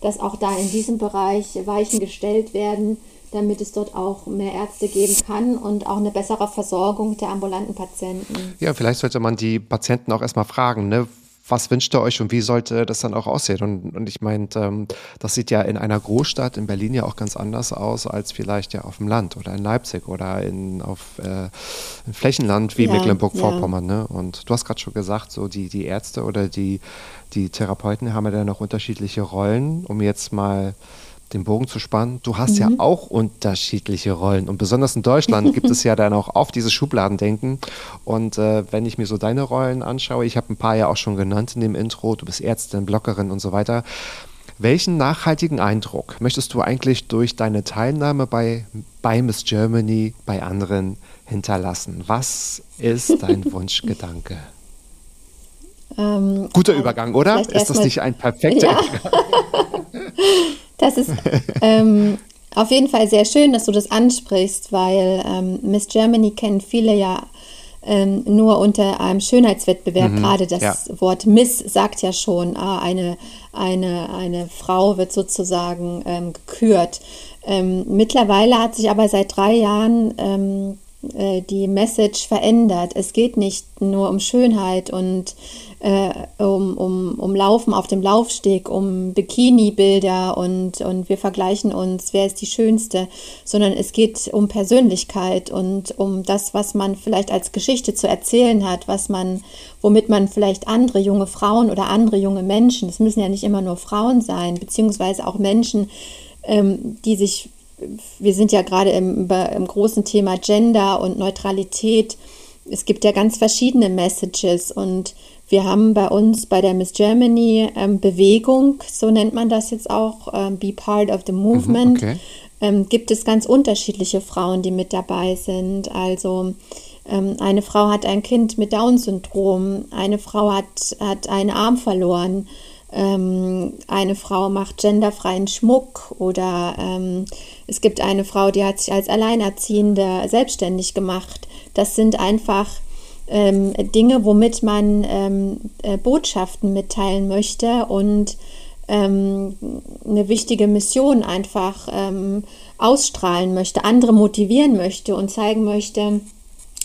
dass auch da in diesem Bereich Weichen gestellt werden, damit es dort auch mehr Ärzte geben kann und auch eine bessere Versorgung der ambulanten Patienten. Ja, vielleicht sollte man die Patienten auch erstmal fragen, ne? Was wünscht ihr euch und wie sollte das dann auch aussehen? Und, und ich meine, ähm, das sieht ja in einer Großstadt, in Berlin ja auch ganz anders aus als vielleicht ja auf dem Land oder in Leipzig oder in, auf äh, in Flächenland wie Ja, Mecklenburg-Vorpommern. Ne? Und du hast gerade schon gesagt, so die, die Ärzte oder die, die Therapeuten haben ja dann noch unterschiedliche Rollen, um jetzt mal den Bogen zu spannen. Du hast ja auch unterschiedliche Rollen und besonders in Deutschland gibt es ja dann auch auf dieses Schubladendenken. Und äh, wenn ich mir so deine Rollen anschaue, ich habe ein paar ja auch schon genannt in dem Intro, du bist Ärztin, Bloggerin und so weiter. Welchen nachhaltigen Eindruck möchtest du eigentlich durch deine Teilnahme bei, bei Miss Germany bei anderen hinterlassen? Was ist dein Wunschgedanke? Ähm, Guter Übergang, oder? Ist das nicht ein perfekter Ja. Das ist ähm, auf jeden Fall sehr schön, dass du das ansprichst, weil ähm, Miss Germany kennen viele ja ähm, nur unter einem Schönheitswettbewerb. Gerade das ja. Wort Miss sagt ja schon, ah, eine, eine, eine Frau wird sozusagen ähm, gekürt. Ähm, mittlerweile hat sich aber seit drei Jahren ähm, äh, die Message verändert. Es geht nicht nur um Schönheit und äh, um, um, um Laufen auf dem Laufsteg, um Bikini-Bilder und, und wir vergleichen uns, wer ist die Schönste, sondern es geht um Persönlichkeit und um das, was man vielleicht als Geschichte zu erzählen hat, was man, womit man vielleicht andere junge Frauen oder andere junge Menschen, es müssen ja nicht immer nur Frauen sein, beziehungsweise auch Menschen, ähm, die sich, wir sind ja gerade im, im großen Thema Gender und Neutralität. Es gibt ja ganz verschiedene Messages und wir haben bei uns bei der Miss Germany ähm, Bewegung, so nennt man das jetzt auch, ähm, Be Part of the Movement. okay. Ähm, gibt es ganz unterschiedliche Frauen, die mit dabei sind. Also Ähm, eine Frau hat ein Kind mit Down-Syndrom, eine Frau hat, hat einen Arm verloren, ähm, eine Frau macht genderfreien Schmuck oder ähm, es gibt eine Frau, die hat sich als Alleinerziehende selbstständig gemacht. Das sind einfach ähm, Dinge, womit man ähm, äh, Botschaften mitteilen möchte und ähm, eine wichtige Mission einfach ähm, ausstrahlen möchte, andere motivieren möchte und zeigen möchte,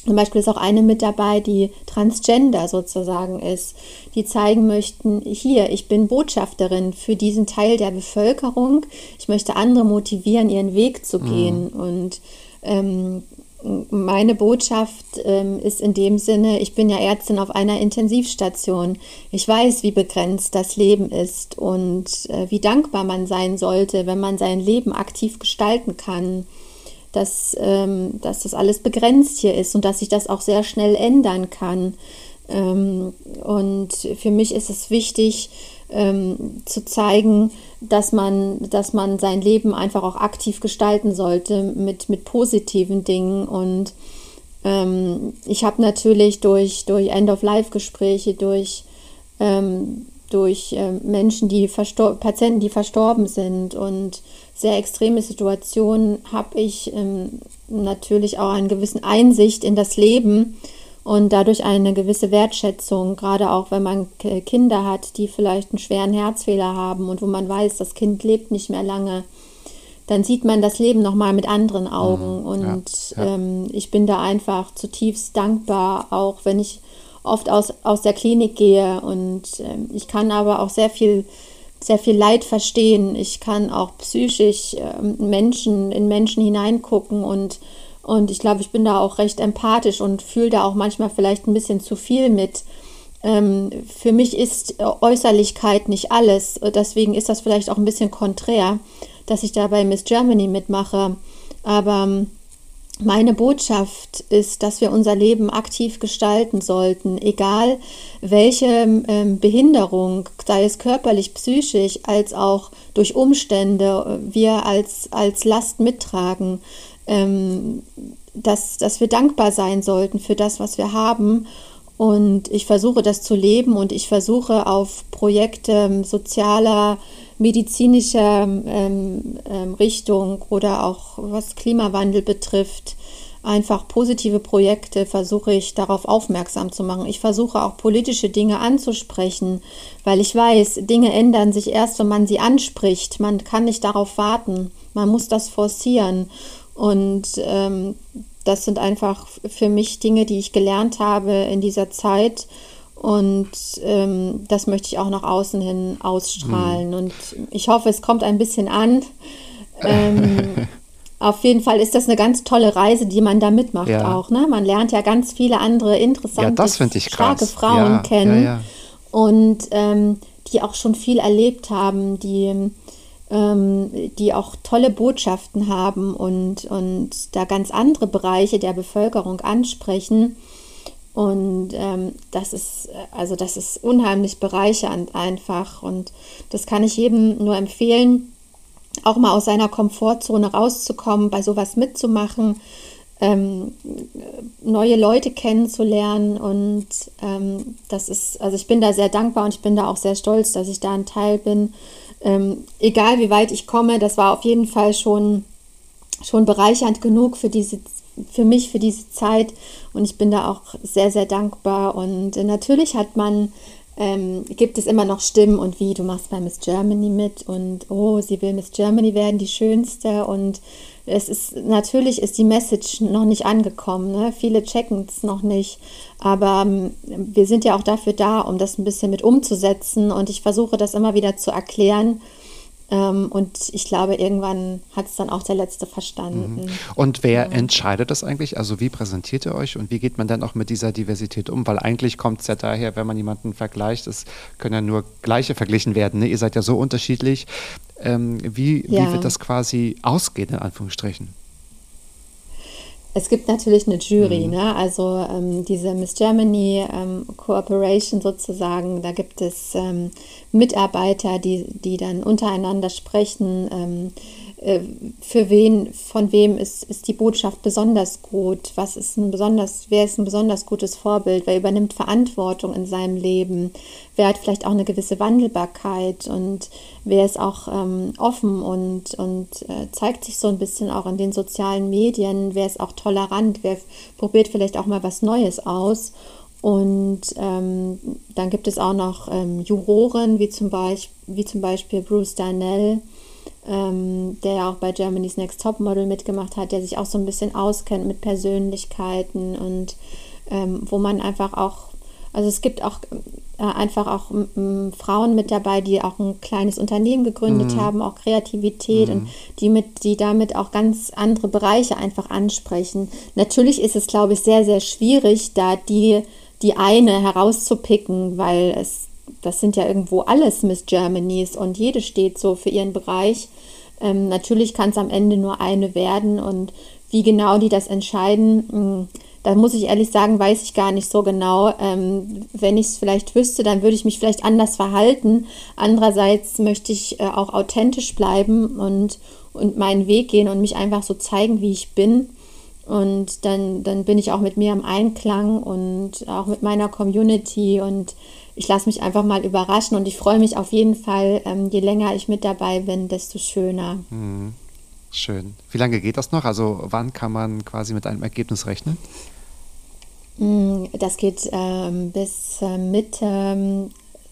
zum Beispiel ist auch eine mit dabei, die transgender sozusagen ist, die zeigen möchten, hier, ich bin Botschafterin für diesen Teil der Bevölkerung. Ich möchte andere motivieren, ihren Weg zu gehen. Mhm. Und ähm, meine Botschaft ähm, ist in dem Sinne, ich bin ja Ärztin auf einer Intensivstation. Ich weiß, wie begrenzt das Leben ist und äh, wie dankbar man sein sollte, wenn man sein Leben aktiv gestalten kann dass, ähm, dass das alles begrenzt hier ist und dass sich das auch sehr schnell ändern kann. Ähm, und für mich ist es wichtig ähm, zu zeigen, dass man, dass man sein Leben einfach auch aktiv gestalten sollte mit, mit positiven Dingen. Und ähm, ich habe natürlich durch, durch End-of-Life-Gespräche, durch ähm, durch äh, Menschen, die Patienten, die verstorben sind und sehr extreme Situationen, habe ich ähm, natürlich auch eine gewisse Einsicht in das Leben und dadurch eine gewisse Wertschätzung, gerade auch wenn man Kinder hat, die vielleicht einen schweren Herzfehler haben und wo man weiß, das Kind lebt nicht mehr lange, dann sieht man das Leben nochmal mit anderen Augen. Mhm, und ja, ja. Ähm, ich bin da einfach zutiefst dankbar, auch wenn ich oft aus, aus der Klinik gehe und äh, ich kann aber auch sehr viel, sehr viel Leid verstehen. Ich kann auch psychisch äh, Menschen, in Menschen hineingucken und, und ich glaube, ich bin da auch recht empathisch und fühle da auch manchmal vielleicht ein bisschen zu viel mit. Ähm, für mich ist Äußerlichkeit nicht alles. Deswegen ist das vielleicht auch ein bisschen konträr, dass ich da bei Miss Germany mitmache. Aber ähm, meine Botschaft ist, dass wir unser Leben aktiv gestalten sollten, egal welche ähm, Behinderung, sei es körperlich, psychisch, als auch durch Umstände, äh, wir als, als Last mittragen, ähm, dass, dass wir dankbar sein sollten für das, was wir haben. Und ich versuche das zu leben und ich versuche auf Projekte ähm, sozialer medizinischer ähm, ähm, Richtung oder auch was Klimawandel betrifft, einfach positive Projekte versuche ich darauf aufmerksam zu machen. Ich versuche auch politische Dinge anzusprechen, weil ich weiß, Dinge ändern sich erst, wenn man sie anspricht. Man kann nicht darauf warten. Man muss das forcieren. Und ähm, das sind einfach für mich Dinge, die ich gelernt habe in dieser Zeit und ähm, das möchte ich auch nach außen hin ausstrahlen. Mhm. Und ich hoffe, es kommt ein bisschen an. Ähm, auf jeden Fall ist das eine ganz tolle Reise, die man da mitmacht ja. auch. Ne? Man lernt ja ganz viele andere interessante, ja, starke Frauen ja, kennen und ähm, die auch schon viel erlebt haben, die, ähm, die auch tolle Botschaften haben und, und da ganz andere Bereiche der Bevölkerung ansprechen und ähm, das ist, also das ist unheimlich bereichernd einfach. Und das kann ich jedem nur empfehlen, auch mal aus seiner Komfortzone rauszukommen, bei sowas mitzumachen, ähm, neue Leute kennenzulernen. Und ähm, das ist, also ich bin da sehr dankbar und ich bin da auch sehr stolz, dass ich da ein Teil bin. Ähm, egal wie weit ich komme, das war auf jeden Fall schon, schon bereichernd genug für diese für mich für diese Zeit und ich bin da auch sehr, sehr dankbar. Und natürlich hat man, ähm, gibt es immer noch Stimmen und wie, du machst bei Miss Germany mit und oh, sie will Miss Germany werden, die schönste. Und es ist, natürlich ist die Message noch nicht angekommen. Ne? Viele checken es noch nicht. Aber ähm, wir sind ja auch dafür da, um das ein bisschen mit umzusetzen. Und ich versuche das immer wieder zu erklären und ich glaube, irgendwann hat es dann auch der Letzte verstanden. Mhm. Und wer ja. entscheidet das eigentlich? Also wie präsentiert ihr euch und wie geht man dann auch mit dieser Diversität um? Weil eigentlich kommt es ja daher, wenn man jemanden vergleicht, es können ja nur gleiche verglichen werden. Ne? Ihr seid ja so unterschiedlich. Ähm, wie, ja. wie wird das quasi ausgehen, in Anführungsstrichen? Es gibt natürlich eine Jury, mhm. ne? also ähm, diese Miss Germany ähm, Cooperation sozusagen, da gibt es ähm, Mitarbeiter, die, die dann untereinander sprechen. Äh, für wen, von wem ist, ist die Botschaft besonders gut? Was ist ein besonders, wer ist ein besonders gutes Vorbild? Wer übernimmt Verantwortung in seinem Leben? Wer hat vielleicht auch eine gewisse Wandelbarkeit und wer ist auch ähm, offen und, und äh, zeigt sich so ein bisschen auch in den sozialen Medien? Wer ist auch tolerant? Wer probiert vielleicht auch mal was Neues aus? Und ähm, dann gibt es auch noch ähm, Juroren, wie zum, wie zum Beispiel Bruce Darnell, ähm, der ja auch bei Germany's Next Top Model mitgemacht hat, der sich auch so ein bisschen auskennt mit Persönlichkeiten und ähm, wo man einfach auch, also es gibt auch äh, einfach auch Frauen mit dabei, die auch ein kleines Unternehmen gegründet mhm. haben, auch Kreativität mhm. und die mit, die damit auch ganz andere Bereiche einfach ansprechen. Natürlich ist es, glaube ich, sehr, sehr schwierig, da die die eine herauszupicken, weil es, das sind ja irgendwo alles Miss Germanys und jede steht so für ihren Bereich. Ähm, natürlich kann es am Ende nur eine werden und wie genau die das entscheiden, hm, da muss ich ehrlich sagen, weiß ich gar nicht so genau. Ähm, wenn ich es vielleicht wüsste, dann würde ich mich vielleicht anders verhalten. Andererseits möchte ich äh, auch authentisch bleiben und, und meinen Weg gehen und mich einfach so zeigen, wie ich bin. Und dann, dann bin ich auch mit mir im Einklang und auch mit meiner Community und ich lasse mich einfach mal überraschen und ich freue mich auf jeden Fall, ähm, je länger ich mit dabei bin, desto schöner. Mhm. Schön. Wie lange geht das noch? Also wann kann man quasi mit einem Ergebnis rechnen? Mm, das geht ähm, bis äh, Mitte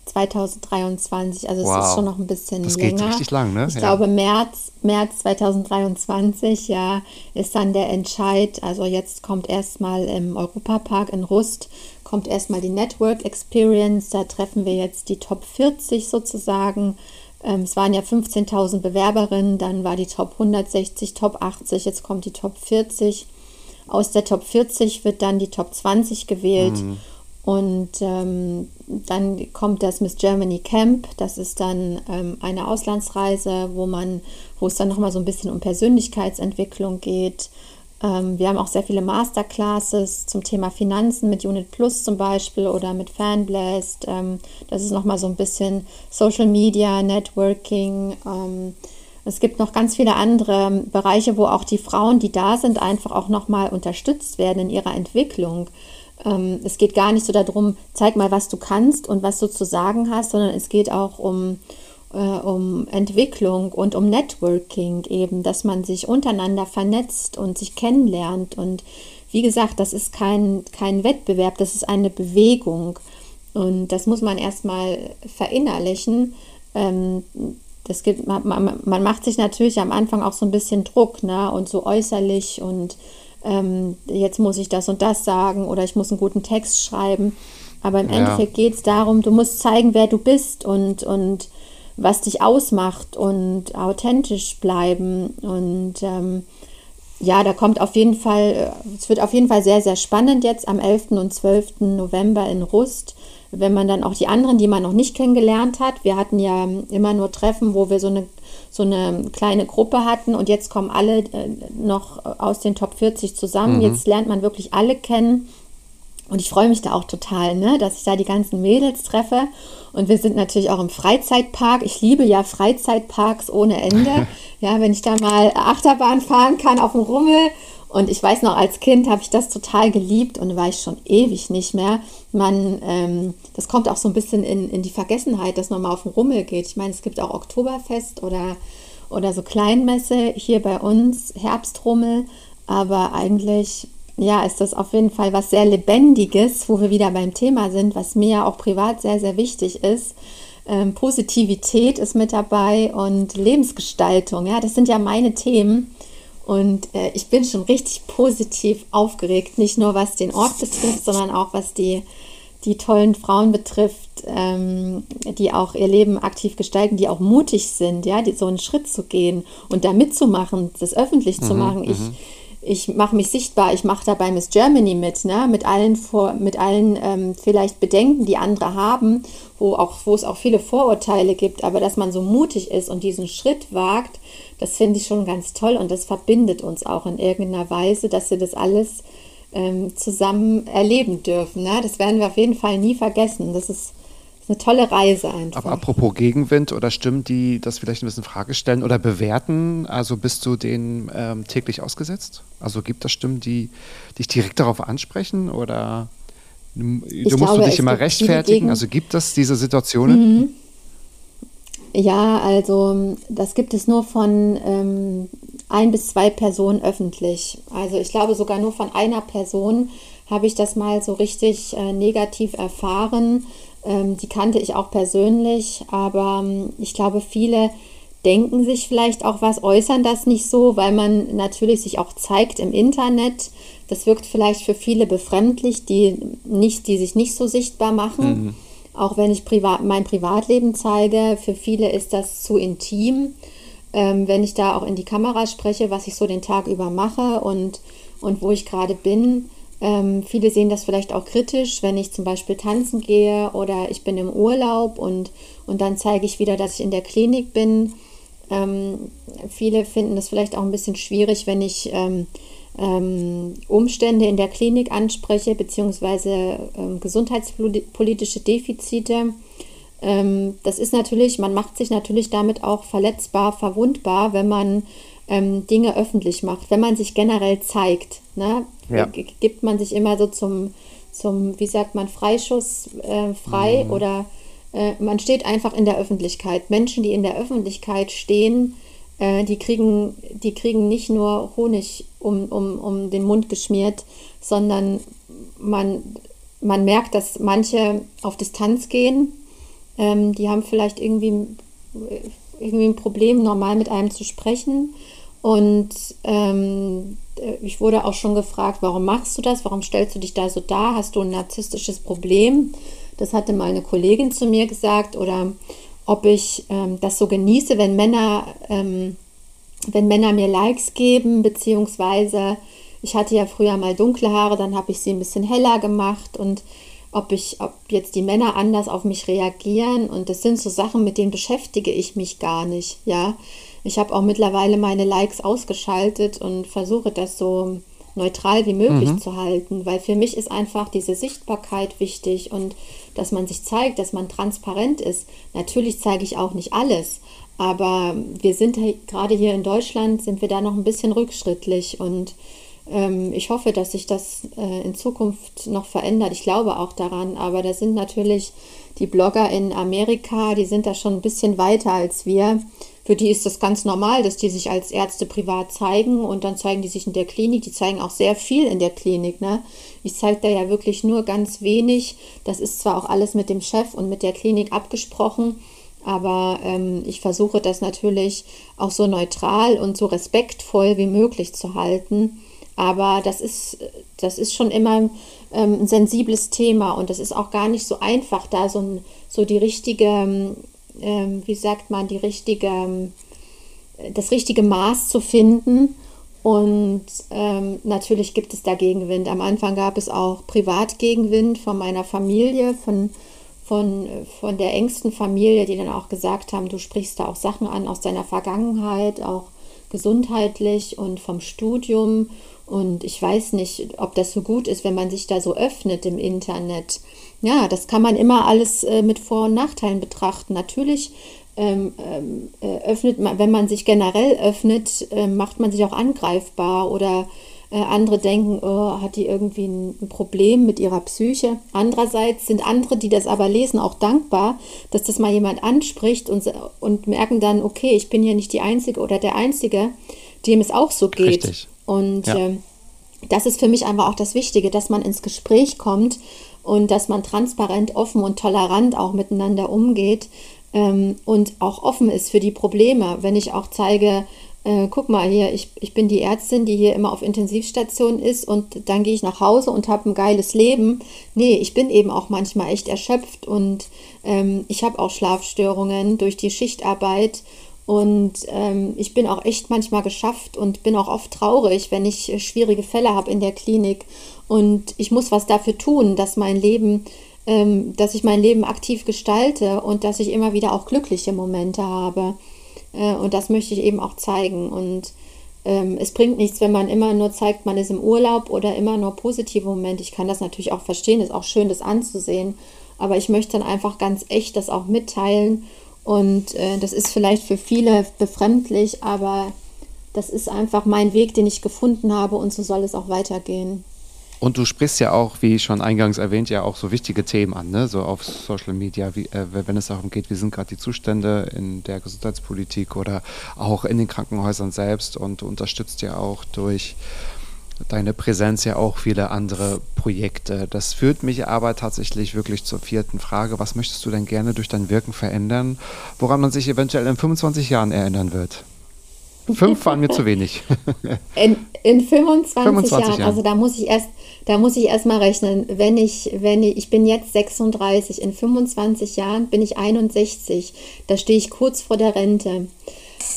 2023, also wow. es ist schon noch ein bisschen das länger. Das geht richtig lang, ne? Ich ja. glaube, März, März 2023, ja, ist dann der Entscheid. Also jetzt kommt erstmal im Europapark in Rust, kommt erstmal die Network Experience. Da treffen wir jetzt die Top 40 sozusagen. Ähm, es waren ja 15.000 Bewerberinnen, dann war die Top 160, Top 80, jetzt kommt die Top 40. Aus der Top 40 wird dann die Top 20 gewählt. Mhm. Und ähm, dann kommt das Miss Germany Camp. Das ist dann ähm, eine Auslandsreise, wo man, wo es dann nochmal so ein bisschen um Persönlichkeitsentwicklung geht. Ähm, wir haben auch sehr viele Masterclasses zum Thema Finanzen mit Unit Plus zum Beispiel oder mit Fanblast. Ähm, das ist nochmal so ein bisschen Social Media, Networking. Ähm, es gibt noch ganz viele andere Bereiche, wo auch die Frauen, die da sind, einfach auch nochmal unterstützt werden in ihrer Entwicklung. Ähm, es geht gar nicht so darum, zeig mal, was du kannst und was du zu sagen hast, sondern es geht auch um, äh, um Entwicklung und um Networking eben, dass man sich untereinander vernetzt und sich kennenlernt. Und wie gesagt, das ist kein, kein Wettbewerb, das ist eine Bewegung. Und das muss man erstmal verinnerlichen. Ähm, das gibt, man, man, macht sich natürlich am Anfang auch so ein bisschen Druck, ne? Und so äußerlich und ähm, jetzt muss ich das und das sagen oder ich muss einen guten Text schreiben. Aber im ja. Endeffekt geht es darum, du musst zeigen, wer du bist und, und was dich ausmacht und authentisch bleiben. Und ähm, ja, da kommt auf jeden Fall, es wird auf jeden Fall sehr, sehr spannend jetzt am 11. und 12. November in Rust wenn man dann auch die anderen, die man noch nicht kennengelernt hat, wir hatten ja immer nur Treffen, wo wir so eine, so eine kleine Gruppe hatten und jetzt kommen alle äh, noch aus den Top 40 zusammen. Mhm. Jetzt lernt man wirklich alle kennen. Und ich freue mich da auch total, ne, dass ich da die ganzen Mädels treffe. Und wir sind natürlich auch im Freizeitpark. Ich liebe ja Freizeitparks ohne Ende. ja, wenn ich da mal Achterbahn fahren kann auf dem Rummel und ich weiß noch, als Kind habe ich das total geliebt und war ich schon ewig nicht mehr. Man, ähm, das kommt auch so ein bisschen in, in die Vergessenheit, dass man mal auf den Rummel geht. Ich meine, es gibt auch Oktoberfest oder, oder so Kleinmesse hier bei uns, Herbstrummel. Aber eigentlich, ja, ist das auf jeden Fall was sehr Lebendiges, wo wir wieder beim Thema sind, was mir auch privat sehr, sehr wichtig ist. Ähm, Positivität ist mit dabei und Lebensgestaltung. Ja, das sind ja meine Themen. Und äh, ich bin schon richtig positiv aufgeregt, nicht nur was den Ort betrifft, sondern auch was die, die tollen Frauen betrifft, ähm, die auch ihr Leben aktiv gestalten, die auch mutig sind, ja, die, so einen Schritt zu gehen und da mitzumachen, das öffentlich mhm, zu machen. Ich, mhm. ich mache mich sichtbar, ich mache dabei Miss Germany mit, ne? mit allen, vor, mit allen ähm, vielleicht Bedenken, die andere haben, wo, auch, wo es auch viele Vorurteile gibt, aber dass man so mutig ist und diesen Schritt wagt, das finde ich schon ganz toll und das verbindet uns auch in irgendeiner Weise, dass wir das alles ähm, zusammen erleben dürfen. Ne? Das werden wir auf jeden Fall nie vergessen. Das ist eine tolle Reise einfach. Aber apropos Gegenwind oder Stimmen, die das vielleicht ein bisschen Frage stellen oder bewerten, also bist du denen ähm, täglich ausgesetzt? Also gibt es Stimmen, die dich direkt darauf ansprechen oder du musst glaube, du dich immer rechtfertigen? Also gibt es diese Situationen? Mhm. Ja, also das gibt es nur von ähm, ein bis zwei Personen öffentlich. Also ich glaube sogar nur von einer Person habe ich das mal so richtig äh, negativ erfahren. Ähm, die kannte ich auch persönlich, aber ähm, ich glaube, viele denken sich vielleicht auch was, äußern das nicht so, weil man natürlich sich auch zeigt im Internet. Das wirkt vielleicht für viele befremdlich, die, nicht, die sich nicht so sichtbar machen. Auch wenn ich privat, mein Privatleben zeige, für viele ist das zu intim. Ähm, wenn ich da auch in die Kamera spreche, was ich so den Tag über mache und, und wo ich gerade bin. Ähm, viele sehen das vielleicht auch kritisch, wenn ich zum Beispiel tanzen gehe oder ich bin im Urlaub und, und dann zeige ich wieder, dass ich in der Klinik bin. Ähm, viele finden das vielleicht auch ein bisschen schwierig, wenn ich ähm, Umstände in der Klinik anspreche, beziehungsweise ähm, gesundheitspolitische Defizite. Ähm, das ist natürlich, man macht sich natürlich damit auch verletzbar, verwundbar, wenn man ähm, Dinge öffentlich macht, wenn man sich generell zeigt. Ne? Ja. Gibt man sich immer so zum, zum wie sagt man, Freischuss äh, frei oder äh, man steht einfach in der Öffentlichkeit. Menschen, die in der Öffentlichkeit stehen, äh, die, kriegen, die kriegen nicht nur Honig um, um, um den Mund geschmiert, sondern man, man merkt, dass manche auf Distanz gehen. Ähm, die haben vielleicht irgendwie, irgendwie ein Problem, normal mit einem zu sprechen. Und ähm, ich wurde auch schon gefragt, warum machst du das? Warum stellst du dich da so dar? Hast du ein narzisstisches Problem? Das hatte mal eine Kollegin zu mir gesagt. Oder ob ich ähm, das so genieße, wenn Männer, ähm, wenn Männer mir Likes geben, beziehungsweise ich hatte ja früher mal dunkle Haare, dann habe ich sie ein bisschen heller gemacht und ob ich, ob jetzt die Männer anders auf mich reagieren und das sind so Sachen, mit denen beschäftige ich mich gar nicht, ja. Ich habe auch mittlerweile meine Likes ausgeschaltet und versuche das so neutral wie möglich zu halten, weil für mich ist einfach diese Sichtbarkeit wichtig und dass man sich zeigt, dass man transparent ist. Natürlich zeige ich auch nicht alles, aber wir sind gerade hier in Deutschland, sind wir da noch ein bisschen rückschrittlich und ähm, ich hoffe, dass sich das äh, in Zukunft noch verändert. Ich glaube auch daran, aber da sind natürlich die Blogger in Amerika, die sind da schon ein bisschen weiter als wir. Für die ist das ganz normal, dass die sich als Ärzte privat zeigen und dann zeigen die sich in der Klinik. Die zeigen auch sehr viel in der Klinik. Ne? Ich zeige da ja wirklich nur ganz wenig. Das ist zwar auch alles mit dem Chef und mit der Klinik abgesprochen, aber ähm, ich versuche das natürlich auch so neutral und so respektvoll wie möglich zu halten. Aber das ist, das ist schon immer ähm, ein sensibles Thema und das ist auch gar nicht so einfach, da so, ein, so die richtige, ähm, wie sagt man, die richtige, ähm, das richtige Maß zu finden. Und ähm, natürlich gibt es da Gegenwind. Am Anfang gab es auch Privatgegenwind von meiner Familie, von, von, von der engsten Familie, die dann auch gesagt haben, du sprichst da auch Sachen an aus deiner Vergangenheit, auch gesundheitlich und vom Studium. Und ich weiß nicht, ob das so gut ist, wenn man sich da so öffnet im Internet. Ja, das kann man immer alles äh, mit Vor- und Nachteilen betrachten. Natürlich ähm, ähm, äh, öffnet man, wenn man sich generell öffnet, äh, macht man sich auch angreifbar oder äh, andere denken, oh, hat die irgendwie ein, ein Problem mit ihrer Psyche. Andererseits sind andere, die das aber lesen, auch dankbar, dass das mal jemand anspricht und, und merken dann, okay, ich bin hier nicht die Einzige oder der Einzige, dem es auch so geht. Richtig. Und Ja. ähm, das ist für mich einfach auch das Wichtige, dass man ins Gespräch kommt und dass man transparent, offen und tolerant auch miteinander umgeht ähm, und auch offen ist für die Probleme. Wenn ich auch zeige, äh, guck mal hier, ich, ich bin die Ärztin, die hier immer auf Intensivstation ist und dann gehe ich nach Hause und habe ein geiles Leben. Nee, ich bin eben auch manchmal echt erschöpft und ähm, ich habe auch Schlafstörungen durch die Schichtarbeit und ähm, ich bin auch echt manchmal geschafft und bin auch oft traurig, wenn ich äh, schwierige Fälle habe in der Klinik. Und ich muss was dafür tun, dass mein Leben, ähm, dass ich mein Leben aktiv gestalte und dass ich immer wieder auch glückliche Momente habe. Äh, und das möchte ich eben auch zeigen. Und ähm, es bringt nichts, wenn man immer nur zeigt, man ist im Urlaub oder immer nur positive Momente. Ich kann das natürlich auch verstehen, ist auch schön, das anzusehen. aber ich möchte dann einfach ganz echt das auch mitteilen. Und äh, das ist vielleicht für viele befremdlich, aber das ist einfach mein Weg, den ich gefunden habe und so soll es auch weitergehen. Und du sprichst ja auch, wie schon eingangs erwähnt, ja auch so wichtige Themen an, ne? so auf Social Media, wie, äh, wenn es darum geht, wie sind gerade die Zustände in der Gesundheitspolitik oder auch in den Krankenhäusern selbst und du unterstützt ja auch durch deine Präsenz ja auch viele andere Projekte. Das führt mich aber tatsächlich wirklich zur vierten Frage. Was möchtest du denn gerne durch dein Wirken verändern, woran man sich eventuell in 25 Jahren erinnern wird? Fünf waren mir zu wenig. In, in 25, 25 Jahren, Jahren, also da muss ich erst, da muss ich erst mal rechnen, wenn ich, wenn ich, ich bin jetzt 36, in 25 Jahren bin ich 61, da stehe ich kurz vor der Rente.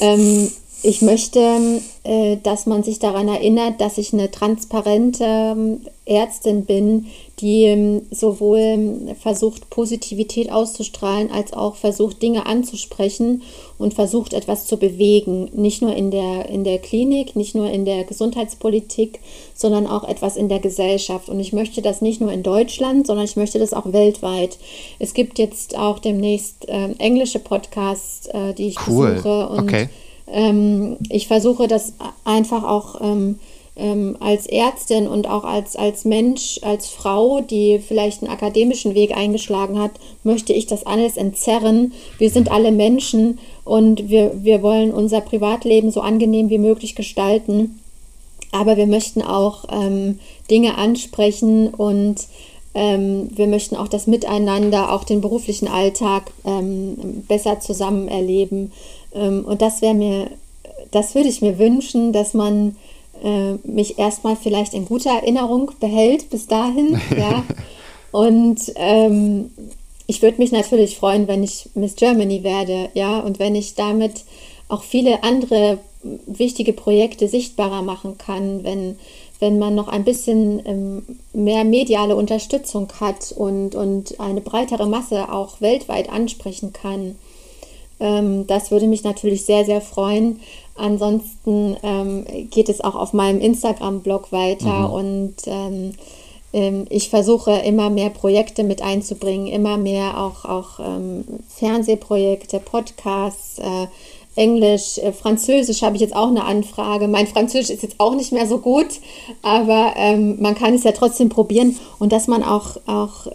Ähm, ich möchte, äh, dass man sich daran erinnert, dass ich eine transparente ähm, Ärztin bin, die ähm, sowohl ähm, versucht, Positivität auszustrahlen, als auch versucht, Dinge anzusprechen und versucht, etwas zu bewegen. Nicht nur in der, in der Klinik, nicht nur in der Gesundheitspolitik, sondern auch etwas in der Gesellschaft. Und ich möchte das nicht nur in Deutschland, sondern ich möchte das auch weltweit. Es gibt jetzt auch demnächst äh, englische Podcasts, äh, die ich cool. besuche. Und okay ähm, ich versuche das einfach auch ähm, ähm, als Ärztin und auch als, als Mensch, als Frau, die vielleicht einen akademischen Weg eingeschlagen hat, möchte ich das alles entzerren. Wir sind alle Menschen und wir, wir wollen unser Privatleben so angenehm wie möglich gestalten. Aber wir möchten auch ähm, Dinge ansprechen und ähm, wir möchten auch das Miteinander, auch den beruflichen Alltag ähm, besser zusammen erleben. Ähm, und das wäre mir, das würde ich mir wünschen, dass man äh, mich erstmal vielleicht in guter Erinnerung behält bis dahin. ja. Und ähm, ich würde mich natürlich freuen, wenn ich Miss Germany werde, ja, und wenn ich damit auch viele andere wichtige Projekte sichtbarer machen kann, wenn, wenn man noch ein bisschen ähm, mehr mediale Unterstützung hat und, und eine breitere Masse auch weltweit ansprechen kann. Ähm, das würde mich natürlich sehr, sehr freuen. Ansonsten ähm, geht es auch auf meinem Instagram-Blog weiter mhm. und ähm, ähm ich versuche immer mehr Projekte mit einzubringen, immer mehr auch, auch ähm, Fernsehprojekte, Podcasts, äh, Englisch, äh, Französisch habe ich jetzt auch eine Anfrage. Mein Französisch ist jetzt auch nicht mehr so gut, aber ähm, man kann es ja trotzdem probieren und dass man auch, auch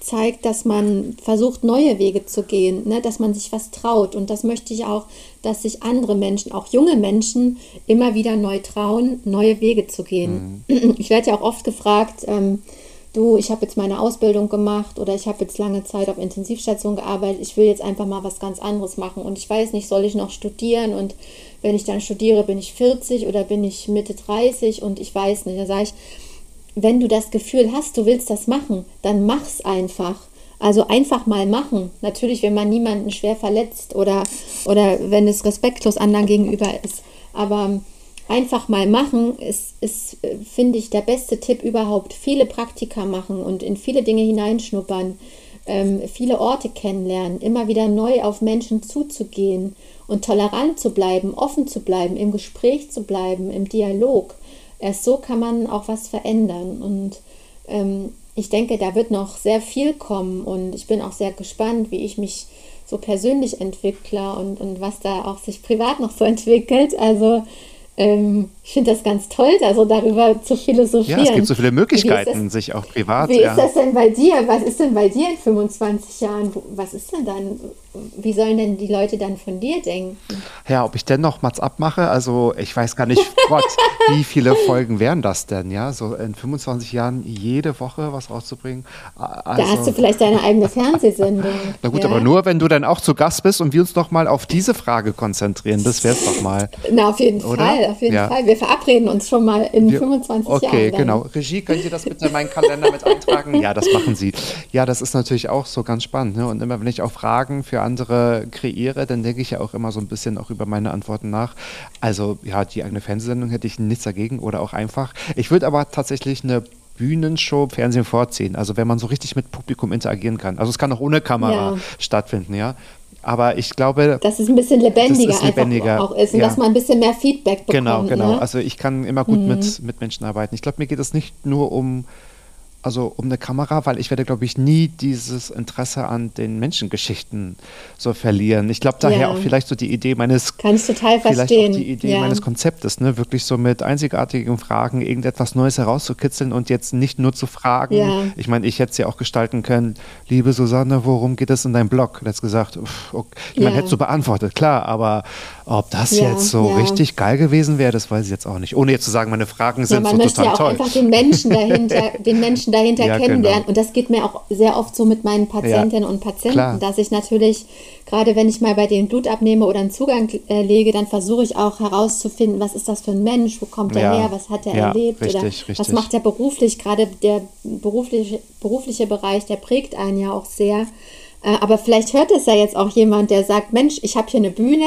zeigt, dass man versucht, neue Wege zu gehen, ne? dass man sich was traut. Und das möchte ich auch, dass sich andere Menschen, auch junge Menschen, immer wieder neu trauen, neue Wege zu gehen. Mhm. Ich werde ja auch oft gefragt, ähm, du, ich habe jetzt meine Ausbildung gemacht oder ich habe jetzt lange Zeit auf Intensivstation gearbeitet, ich will jetzt einfach mal was ganz anderes machen und ich weiß nicht, soll ich noch studieren und wenn ich dann studiere, bin ich 40 oder bin ich Mitte 30 und ich weiß nicht. Da sage ich, wenn du das Gefühl hast, du willst das machen, dann mach's einfach. Also einfach mal machen. Natürlich, wenn man niemanden schwer verletzt oder, oder wenn es respektlos anderen gegenüber ist. Aber einfach mal machen ist, ist finde ich, der beste Tipp überhaupt. Viele Praktika machen und in viele Dinge hineinschnuppern, ähm, viele Orte kennenlernen, immer wieder neu auf Menschen zuzugehen und tolerant zu bleiben, offen zu bleiben, im Gespräch zu bleiben, im Dialog. Erst so kann man auch was verändern. Und ähm, ich denke, da wird noch sehr viel kommen und ich bin auch sehr gespannt, wie ich mich so persönlich entwickle und, und was da auch sich privat noch so entwickelt. Also ähm, ich finde das ganz toll, also darüber zu philosophieren. Ja, es gibt so viele Möglichkeiten, das, sich auch privat. Wie ja. ist das denn bei dir? Was ist denn bei dir in 25 Jahren? Was ist denn dann? Wie sollen denn die Leute dann von dir denken? Ja, ob ich denn noch Mats abmache? Also ich weiß gar nicht, Gott, wie viele Folgen wären das denn? Ja, so in 25 Jahren jede Woche was rauszubringen. Also, da hast du vielleicht deine eigene Fernsehsendung. Na gut, ja. aber nur, wenn du dann auch zu Gast bist und wir uns noch mal auf diese Frage konzentrieren. Das wäre es doch mal. Na, auf jeden Oder? Fall, auf jeden ja. Fall. Wir verabreden uns schon mal in wir, 25 okay, Jahren. Okay, genau. Regie, können Sie das bitte in meinen Kalender mit eintragen? Ja, das machen Sie. Ja, das ist natürlich auch so ganz spannend. Ne? Und immer, wenn ich auch Fragen für andere kreiere, dann denke ich ja auch immer so ein bisschen auch über meine Antworten nach. Also, ja, die eigene Fernsehsendung hätte ich nichts dagegen oder auch einfach. Ich würde aber tatsächlich eine Bühnenshow Fernsehen vorziehen. Also wenn man so richtig mit Publikum interagieren kann. Also es kann auch ohne Kamera ja. stattfinden, ja. Aber ich glaube, dass es ein bisschen lebendiger, ist lebendiger. auch ist und ja. dass man ein bisschen mehr Feedback bekommt. Genau, genau. Ne? Also ich kann immer gut mhm. mit, mit Menschen arbeiten. Ich glaube, mir geht es nicht nur um also um eine Kamera, weil ich werde, glaube ich, nie dieses Interesse an den Menschengeschichten so verlieren. Ich glaube daher Ja. auch vielleicht so die Idee meines Kann ich total vielleicht verstehen. auch die Idee ja. meines Konzeptes, ne? wirklich so mit einzigartigen Fragen irgendetwas Neues herauszukitzeln und jetzt nicht nur zu fragen. Ja. Ich meine, ich hätte es ja auch gestalten können, liebe Susanne, worum geht es in deinem Blog? Du hättest gesagt, pff, okay. ich meine, hättest du beantwortet, klar, aber ob das Ja, jetzt so ja. richtig geil gewesen wäre, das weiß ich jetzt auch nicht. Ohne jetzt zu sagen, meine Fragen Ja, sind man so möchte total ja auch toll. einfach den Menschen dahinter, den Menschen dahinter Ja, kennenlernen. genau. Und das geht mir auch sehr oft so mit meinen Patientinnen und Patienten, klar. dass ich natürlich, gerade wenn ich mal bei denen Blut abnehme oder einen Zugang äh, lege, dann versuche ich auch herauszufinden, was ist das für ein Mensch, wo kommt er Ja. her, was hat er Ja, erlebt oder richtig, was richtig. macht er beruflich. Gerade der berufliche, berufliche Bereich, der prägt einen ja auch sehr. Äh, Aber vielleicht hört es ja jetzt auch jemand, der sagt, Mensch, ich habe hier eine Bühne,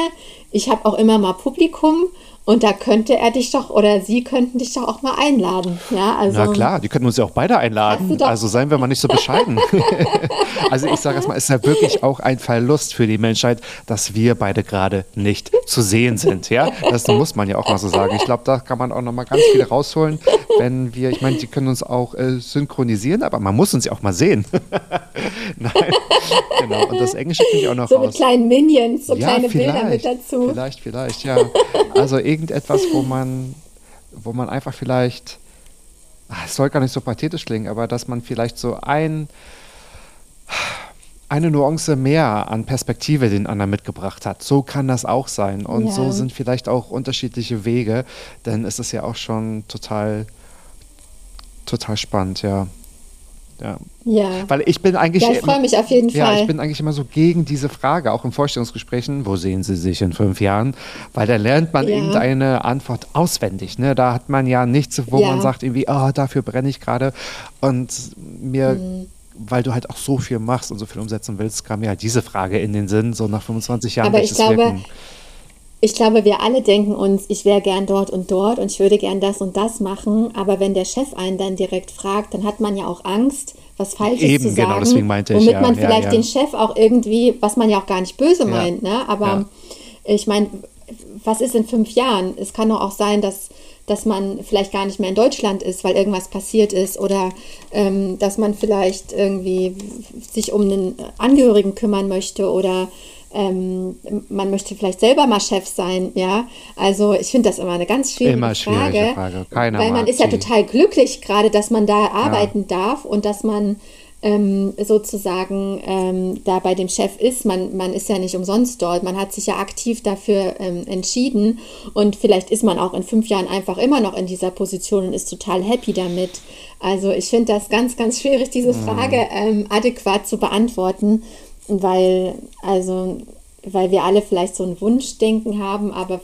ich habe auch immer mal Publikum und da könnte er dich doch oder sie könnten dich doch auch mal einladen. Ja, also Na klar, die können uns ja auch beide einladen. Also seien wir mal nicht so bescheiden. also ich sage erstmal, es ist ja wirklich auch ein Verlust für die Menschheit, dass wir beide gerade nicht zu sehen sind. Ja, das muss man ja auch mal so sagen. Ich glaube, da kann man auch noch mal ganz viel rausholen, wenn wir, ich meine, die können uns auch äh, synchronisieren, aber man muss uns ja auch mal sehen. Nein, genau. Und das Englische kriege ich auch noch so mit raus. kleinen Minions, so Ja, kleine Bilder mit dazu. Vielleicht, vielleicht, ja. Also irgendetwas, wo man, wo man einfach vielleicht, ah, es soll gar nicht so pathetisch klingen, aber dass man vielleicht so ein, eine Nuance mehr an Perspektive den anderen mitgebracht hat. So kann das auch sein. Und Ja. so sind vielleicht auch unterschiedliche Wege, denn es ist ja auch schon total, total spannend, ja. Ja. Ja. Weil ich bin eigentlich. Ja, ich freue mich auf jeden ja, Fall. ich bin eigentlich immer so gegen diese Frage, auch in Vorstellungsgesprächen, wo sehen Sie sich in fünf Jahren? Weil da lernt man Ja. irgendeine Antwort auswendig. Ne? Da hat man ja nichts, wo Ja. man sagt, irgendwie, oh, dafür brenne ich gerade. Und mir, Mhm. weil du halt auch so viel machst und so viel umsetzen willst, kam mir halt diese Frage in den Sinn, so nach 25 Jahren Aber ich glaube, wirken. Ich glaube, wir alle denken uns, ich wäre gern dort und dort und ich würde gern das und das machen. Aber wenn der Chef einen dann direkt fragt, dann hat man ja auch Angst, was Falsches Eben, zu sagen. genau, deswegen meinte ich, womit ja, man vielleicht ja. den Chef auch irgendwie, was man ja auch gar nicht böse meint, ne? Aber ich meine, was ist in fünf Jahren? Es kann doch auch sein, dass dass man vielleicht gar nicht mehr in Deutschland ist, weil irgendwas passiert ist oder ähm, dass man vielleicht irgendwie sich um einen Angehörigen kümmern möchte oder ähm, man möchte vielleicht selber mal Chef sein, ja. Also ich finde das immer eine ganz schwierige Immer schwierige Frage, Frage. Keiner weil man ist ja sie. total glücklich gerade, dass man da arbeiten darf und dass man ähm, sozusagen ähm, da bei dem Chef ist. Man, man ist ja nicht umsonst dort. Man hat sich ja aktiv dafür ähm, entschieden und vielleicht ist man auch in fünf Jahren einfach immer noch in dieser Position und ist total happy damit. Also ich finde das ganz, ganz schwierig, diese Mhm. Frage ähm, adäquat zu beantworten, weil also weil wir alle vielleicht so ein Wunschdenken haben, aber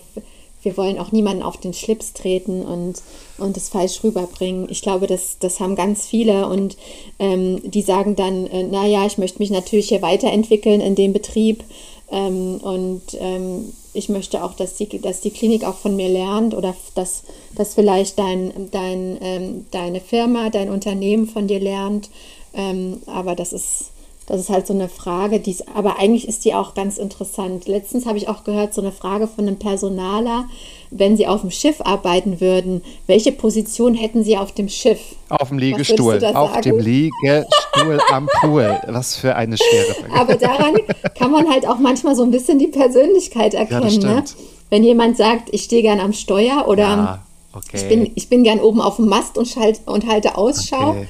wir wollen auch niemanden auf den Schlips treten und, und es falsch rüberbringen. Ich glaube, das, das haben ganz viele und ähm, die sagen dann, äh, naja, ich möchte mich natürlich hier weiterentwickeln in dem Betrieb ähm, und ähm, ich möchte auch, dass die, dass die Klinik auch von mir lernt oder dass, dass vielleicht dein, dein, ähm, deine Firma, dein Unternehmen von dir lernt. Ähm, aber das ist, das ist halt so eine Frage, die ist, aber eigentlich ist die auch ganz interessant. Letztens habe ich auch gehört, so eine Frage von einem Personaler, wenn Sie auf dem Schiff arbeiten würden, welche Position hätten Sie auf dem Schiff? Auf dem Liegestuhl, auf sagen? dem Liegestuhl am Pool. Was für eine schwere Frage. Aber daran kann man halt auch manchmal so ein bisschen die Persönlichkeit erkennen. ne? stimmt. Wenn jemand sagt, ich stehe gern am Steuer oder Ah, okay. ich, bin, ich bin gern oben auf dem Mast und, schalt, und halte Ausschau. Okay.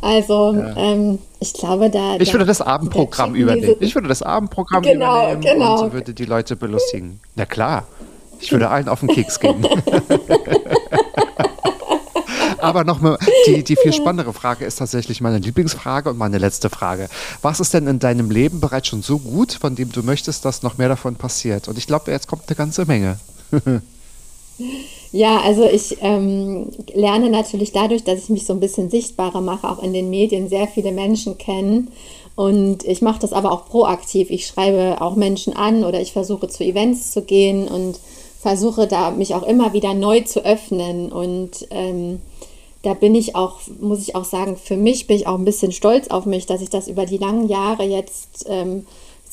Also ähm, ich glaube, da... Ich würde das da Abendprogramm übernehmen. Ich würde das Abendprogramm Genau, übernehmen genau. und würde die Leute belustigen. Na klar, ich würde allen auf den Keks gehen. Aber nochmal, die, die viel spannendere Frage ist tatsächlich meine Lieblingsfrage und meine letzte Frage. Was ist denn in deinem Leben bereits schon so gut, von dem du möchtest, dass noch mehr davon passiert? Und ich glaube, jetzt kommt eine ganze Menge. Ja, also ich ähm, lerne natürlich dadurch, dass ich mich so ein bisschen sichtbarer mache, auch in den Medien sehr viele Menschen kennen. Und ich mache das aber auch proaktiv. Ich schreibe auch Menschen an oder ich versuche zu Events zu gehen und versuche da mich auch immer wieder neu zu öffnen. Und ähm, da bin ich auch, muss ich auch sagen, für mich bin ich auch ein bisschen stolz auf mich, dass ich das über die langen Jahre jetzt ähm,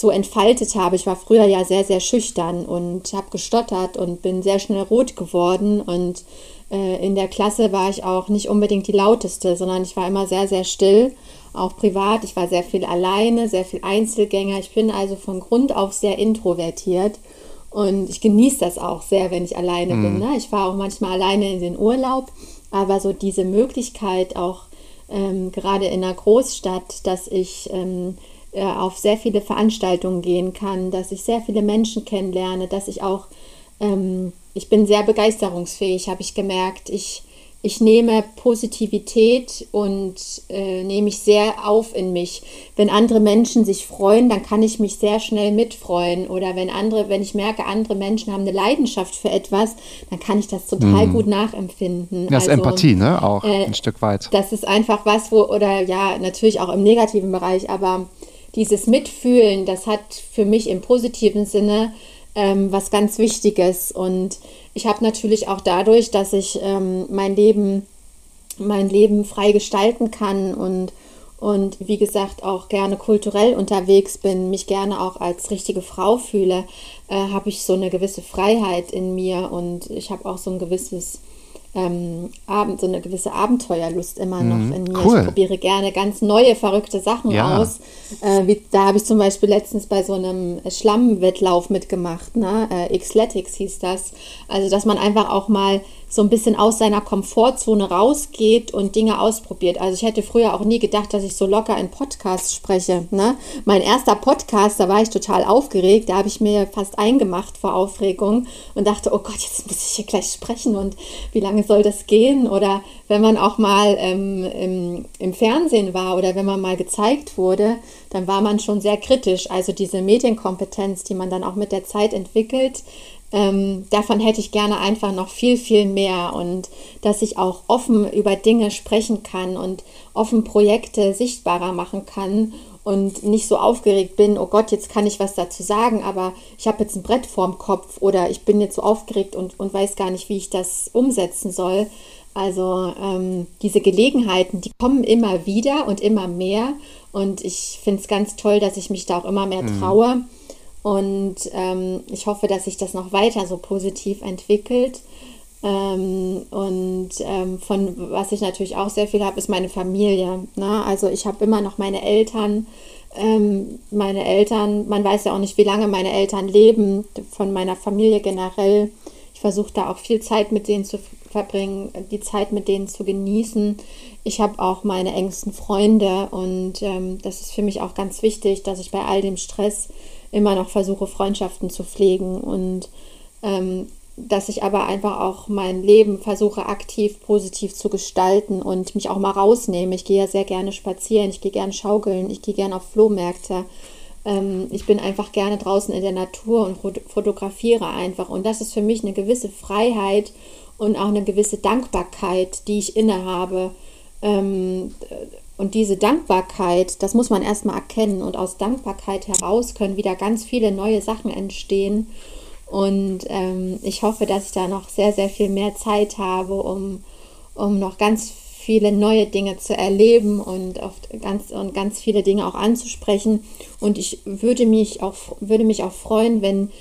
so entfaltet habe. Ich war früher ja sehr, sehr schüchtern und habe gestottert und bin sehr schnell rot geworden und äh, in der Klasse war ich auch nicht unbedingt die lauteste, sondern ich war immer sehr, sehr still, auch privat. Ich war sehr viel alleine, sehr viel Einzelgänger. Ich bin also von Grund auf sehr introvertiert. Und ich genieße das auch sehr, wenn ich alleine mhm. bin. Ne? Ich fahre auch manchmal alleine in den Urlaub, aber so diese Möglichkeit auch ähm, gerade in einer Großstadt, dass ich ähm, äh, auf sehr viele Veranstaltungen gehen kann, dass ich sehr viele Menschen kennenlerne, dass ich auch, ähm, ich bin sehr begeisterungsfähig, habe ich gemerkt. Ich ich nehme Positivität und äh, nehme ich sehr auf in mich. Wenn andere Menschen sich freuen, dann kann ich mich sehr schnell mitfreuen. Oder wenn andere, wenn ich merke, andere Menschen haben eine Leidenschaft für etwas, dann kann ich das total mhm. gut nachempfinden. Das also, ist Empathie, ne? Auch äh, ein Stück weit. Das ist einfach was, wo, oder ja, natürlich auch im negativen Bereich, aber dieses Mitfühlen, das hat für mich im positiven Sinne ähm, was ganz Wichtiges. Und ich habe natürlich auch dadurch, dass ich ähm, mein Leben, mein Leben frei gestalten kann und und wie gesagt auch gerne kulturell unterwegs bin, mich gerne auch als richtige Frau fühle, äh, habe ich so eine gewisse Freiheit in mir und ich habe auch so ein gewisses ähm, Abend, so eine gewisse Abenteuerlust immer noch mhm, in mir. Cool. Ich probiere gerne ganz neue, verrückte Sachen ja. aus. Äh, wie, da habe ich zum Beispiel letztens bei so einem Schlammwettlauf mitgemacht, ne? Äh, Xletics hieß das. Also, dass man einfach auch mal so ein bisschen aus seiner Komfortzone rausgeht und Dinge ausprobiert. Also ich hätte früher auch nie gedacht, dass ich so locker in Podcasts spreche. Ne? Mein erster Podcast, da war ich total aufgeregt, da habe ich mir fast eingemacht vor Aufregung und dachte, oh Gott, jetzt muss ich hier gleich sprechen und wie lange soll das gehen? Oder wenn man auch mal ähm, im, im Fernsehen war oder wenn man mal gezeigt wurde, dann war man schon sehr kritisch. Also diese Medienkompetenz, die man dann auch mit der Zeit entwickelt, ähm, davon hätte ich gerne einfach noch viel, viel mehr und dass ich auch offen über Dinge sprechen kann und offen Projekte sichtbarer machen kann und nicht so aufgeregt bin, oh Gott, jetzt kann ich was dazu sagen, aber ich habe jetzt ein Brett vorm Kopf oder ich bin jetzt so aufgeregt und, und weiß gar nicht, wie ich das umsetzen soll. Also ähm, diese Gelegenheiten, die kommen immer wieder und immer mehr und ich finde es ganz toll, dass ich mich da auch immer mehr mhm. traue. Mhm und ähm, ich hoffe, dass sich das noch weiter so positiv entwickelt. Ähm, und ähm, von was ich natürlich auch sehr viel habe, ist meine Familie. Ne? Also ich habe immer noch meine Eltern. Ähm, meine Eltern, man weiß ja auch nicht, wie lange meine Eltern leben, von meiner Familie generell. Ich versuche da auch viel Zeit mit denen zu verbringen, die Zeit mit denen zu genießen. Ich habe auch meine engsten Freunde und ähm, das ist für mich auch ganz wichtig, dass ich bei all dem Stress immer noch versuche, Freundschaften zu pflegen und ähm, dass ich aber einfach auch mein Leben versuche aktiv positiv zu gestalten und mich auch mal rausnehme. Ich gehe ja sehr gerne spazieren, ich gehe gerne schaukeln, ich gehe gerne auf Flohmärkte. Ähm, ich bin einfach gerne draußen in der Natur und fotografiere einfach. Und das ist für mich eine gewisse Freiheit und auch eine gewisse Dankbarkeit, die ich innehabe. Ähm, und diese Dankbarkeit, das muss man erstmal erkennen. Und aus Dankbarkeit heraus können wieder ganz viele neue Sachen entstehen. Und ähm, ich hoffe, dass ich da noch sehr, sehr viel mehr Zeit habe, um, um noch ganz viele neue Dinge zu erleben und, oft ganz, und ganz viele Dinge auch anzusprechen. Und ich würde mich auch, würde mich auch freuen, wenn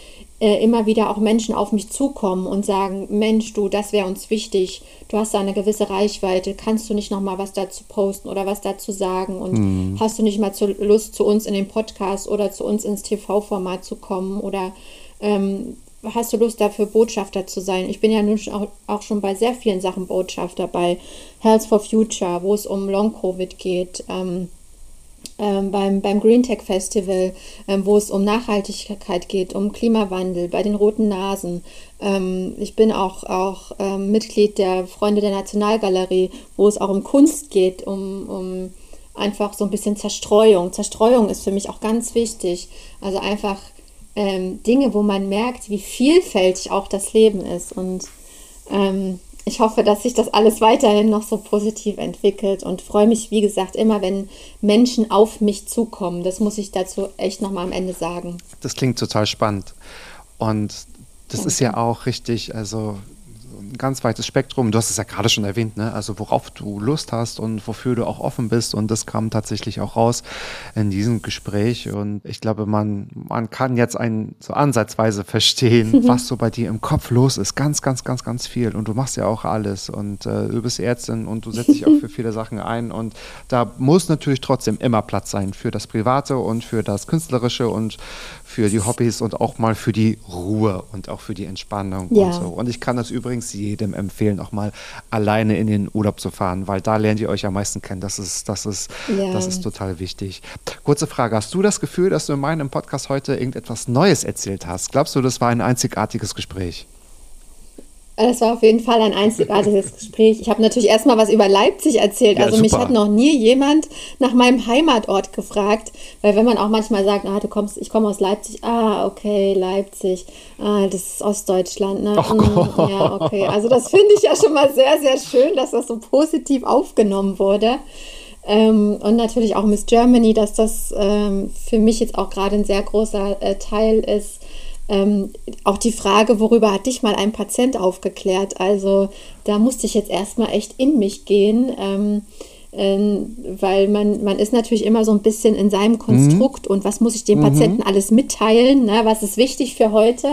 äh, immer wieder auch Menschen auf mich zukommen und sagen, Mensch, du, das wäre uns wichtig, du hast da eine gewisse Reichweite, kannst du nicht noch mal was dazu posten oder was dazu sagen? Und mhm. hast du nicht mal zu, Lust, zu uns in den Podcast oder zu uns ins TV-Format zu kommen? Oder ähm, hast du Lust dafür Botschafter zu sein? Ich bin ja nun auch, auch schon bei sehr vielen Sachen Botschafter, bei Health for Future, wo es um Long-Covid geht, ähm, ähm, beim, beim Green Tech Festival, ähm, wo es um Nachhaltigkeit geht, um Klimawandel, bei den Roten Nasen. Ähm, ich bin auch, auch ähm, Mitglied der Freunde der Nationalgalerie, wo es auch um Kunst geht, um, um einfach so ein bisschen Zerstreuung. Zerstreuung ist für mich auch ganz wichtig. Also einfach ähm, Dinge, wo man merkt, wie vielfältig auch das Leben ist. Und ähm, ich hoffe, dass sich das alles weiterhin noch so positiv entwickelt und freue mich, wie gesagt, immer, wenn Menschen auf mich zukommen. Das muss ich dazu echt nochmal am Ende sagen. Das klingt total spannend. Und das ist ja auch richtig, also ein ganz weites Spektrum. Du hast es ja gerade schon erwähnt, ne? also worauf du Lust hast und wofür du auch offen bist. Und das kam tatsächlich auch raus in diesem Gespräch. Und ich glaube, man, man kann jetzt ein, so ansatzweise verstehen, was so bei dir im Kopf los ist. Ganz, ganz, ganz, ganz viel. Und du machst ja auch alles. Und äh, du bist Ärztin und du setzt dich auch für viele Sachen ein. Und da muss natürlich trotzdem immer Platz sein für das Private und für das Künstlerische und für die Hobbys und auch mal für die Ruhe und auch für die Entspannung Ja. und so. Und ich kann das übrigens jedem empfehlen, auch mal alleine in den Urlaub zu fahren, weil da lernt ihr euch am meisten kennen. Das ist, das ist, Ja. das ist total wichtig. Kurze Frage: Hast du das Gefühl, dass du in meinem Podcast heute irgendetwas Neues erzählt hast? Glaubst du, das war ein einzigartiges Gespräch? Es war auf jeden Fall ein einzigartiges Gespräch. Ich habe natürlich erstmal was über Leipzig erzählt. Ja, also mich super. hat noch nie jemand nach meinem Heimatort gefragt, weil wenn man auch manchmal sagt, ah, du kommst, ich komme aus Leipzig, ah, okay, Leipzig, ah, das ist Ostdeutschland, ne? Gott. ja, okay. Also das finde ich ja schon mal sehr, sehr schön, dass das so positiv aufgenommen wurde. Ähm, und natürlich auch Miss Germany, dass das ähm, für mich jetzt auch gerade ein sehr großer äh, Teil ist. Ähm, auch die Frage, worüber hat dich mal ein Patient aufgeklärt? Also da musste ich jetzt erstmal echt in mich gehen, ähm, ähm, weil man, man ist natürlich immer so ein bisschen in seinem Konstrukt und was muss ich dem Patienten alles mitteilen, ne? was ist wichtig für heute?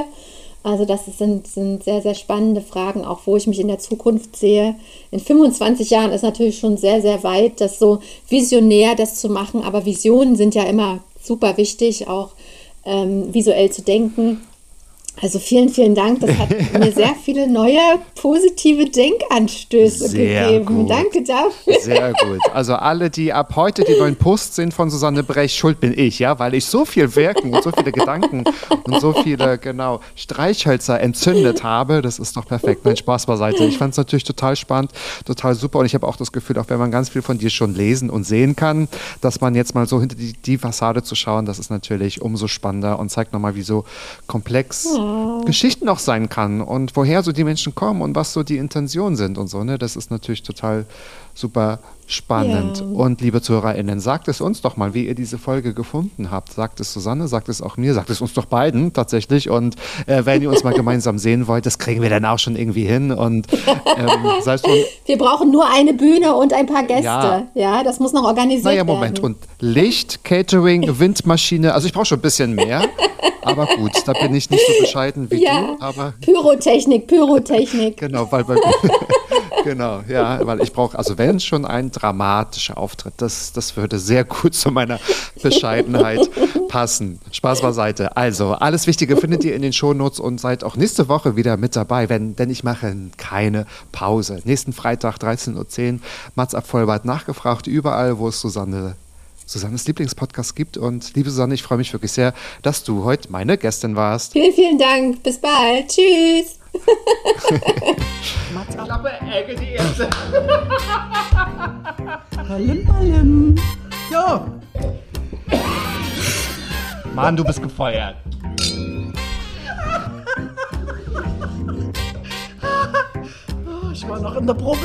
Also das sind, sind sehr, sehr spannende Fragen, auch wo ich mich in der Zukunft sehe. In 25 Jahren ist natürlich schon sehr, sehr weit, das so visionär das zu machen, aber Visionen sind ja immer super wichtig, auch ähm, visuell zu denken. Also vielen, vielen Dank. Das hat mir sehr viele neue positive Denkanstöße Sehr gegeben. gut. Danke dafür. Sehr gut. Also alle, die ab heute die neuen Posts sehen von Susanne Brech, schuld bin ich, ja, weil ich so viel Wirken und so viele Gedanken und so viele, genau, Streichhölzer entzündet habe. Das ist doch perfekt. Nein, Spaß beiseite. Ich fand es natürlich total spannend, total super und ich habe auch das Gefühl, auch wenn man ganz viel von dir schon lesen und sehen kann, dass man jetzt mal so hinter die, die Fassade zu schauen, das ist natürlich umso spannender und zeigt nochmal, wie so komplex Geschichten auch sein kann und woher so die Menschen kommen und was so die Intentionen sind und so. Ne? Das ist natürlich total super spannend. Ja. Und liebe ZuhörerInnen, sagt es uns doch mal, wie ihr diese Folge gefunden habt. Sagt es Susanne, sagt es auch mir, sagt es uns doch beiden tatsächlich. Und äh, wenn ihr uns mal gemeinsam sehen wollt, das kriegen wir dann auch schon irgendwie hin. Und ähm, sei es drum, Wir brauchen nur eine Bühne und ein paar Gäste. Ja. Ja, das muss noch organisiert naja, werden. Moment. Und Licht, Catering, Windmaschine. Also ich brauche schon ein bisschen mehr. Aber gut, da bin ich nicht so bescheiden wie ja, du. Aber Pyrotechnik, Pyrotechnik. Genau, weil bei genau, ja, weil ich brauche, also wenn schon ein dramatischer Auftritt, das, das würde sehr gut zu meiner Bescheidenheit passen. Spaß beiseite. Also, alles Wichtige findet ihr in den Shownotes und seid auch nächste Woche wieder mit dabei, wenn, denn ich mache keine Pause. Nächsten Freitag, 13.10 Uhr, Mats ab Vollbart nachgefragt, überall, wo es Susanne Susannes Lieblingspodcast gibt. Und liebe Susanne, ich freue mich wirklich sehr, dass du heute meine Gästin warst. Vielen, vielen Dank. Bis bald. Tschüss. Klappe, Ecke, die erste. Palim, palim. Jo. Mann, du bist gefeuert. Oh, ich war noch in der Probe.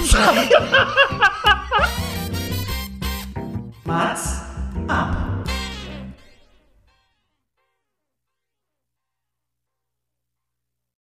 Mats ab.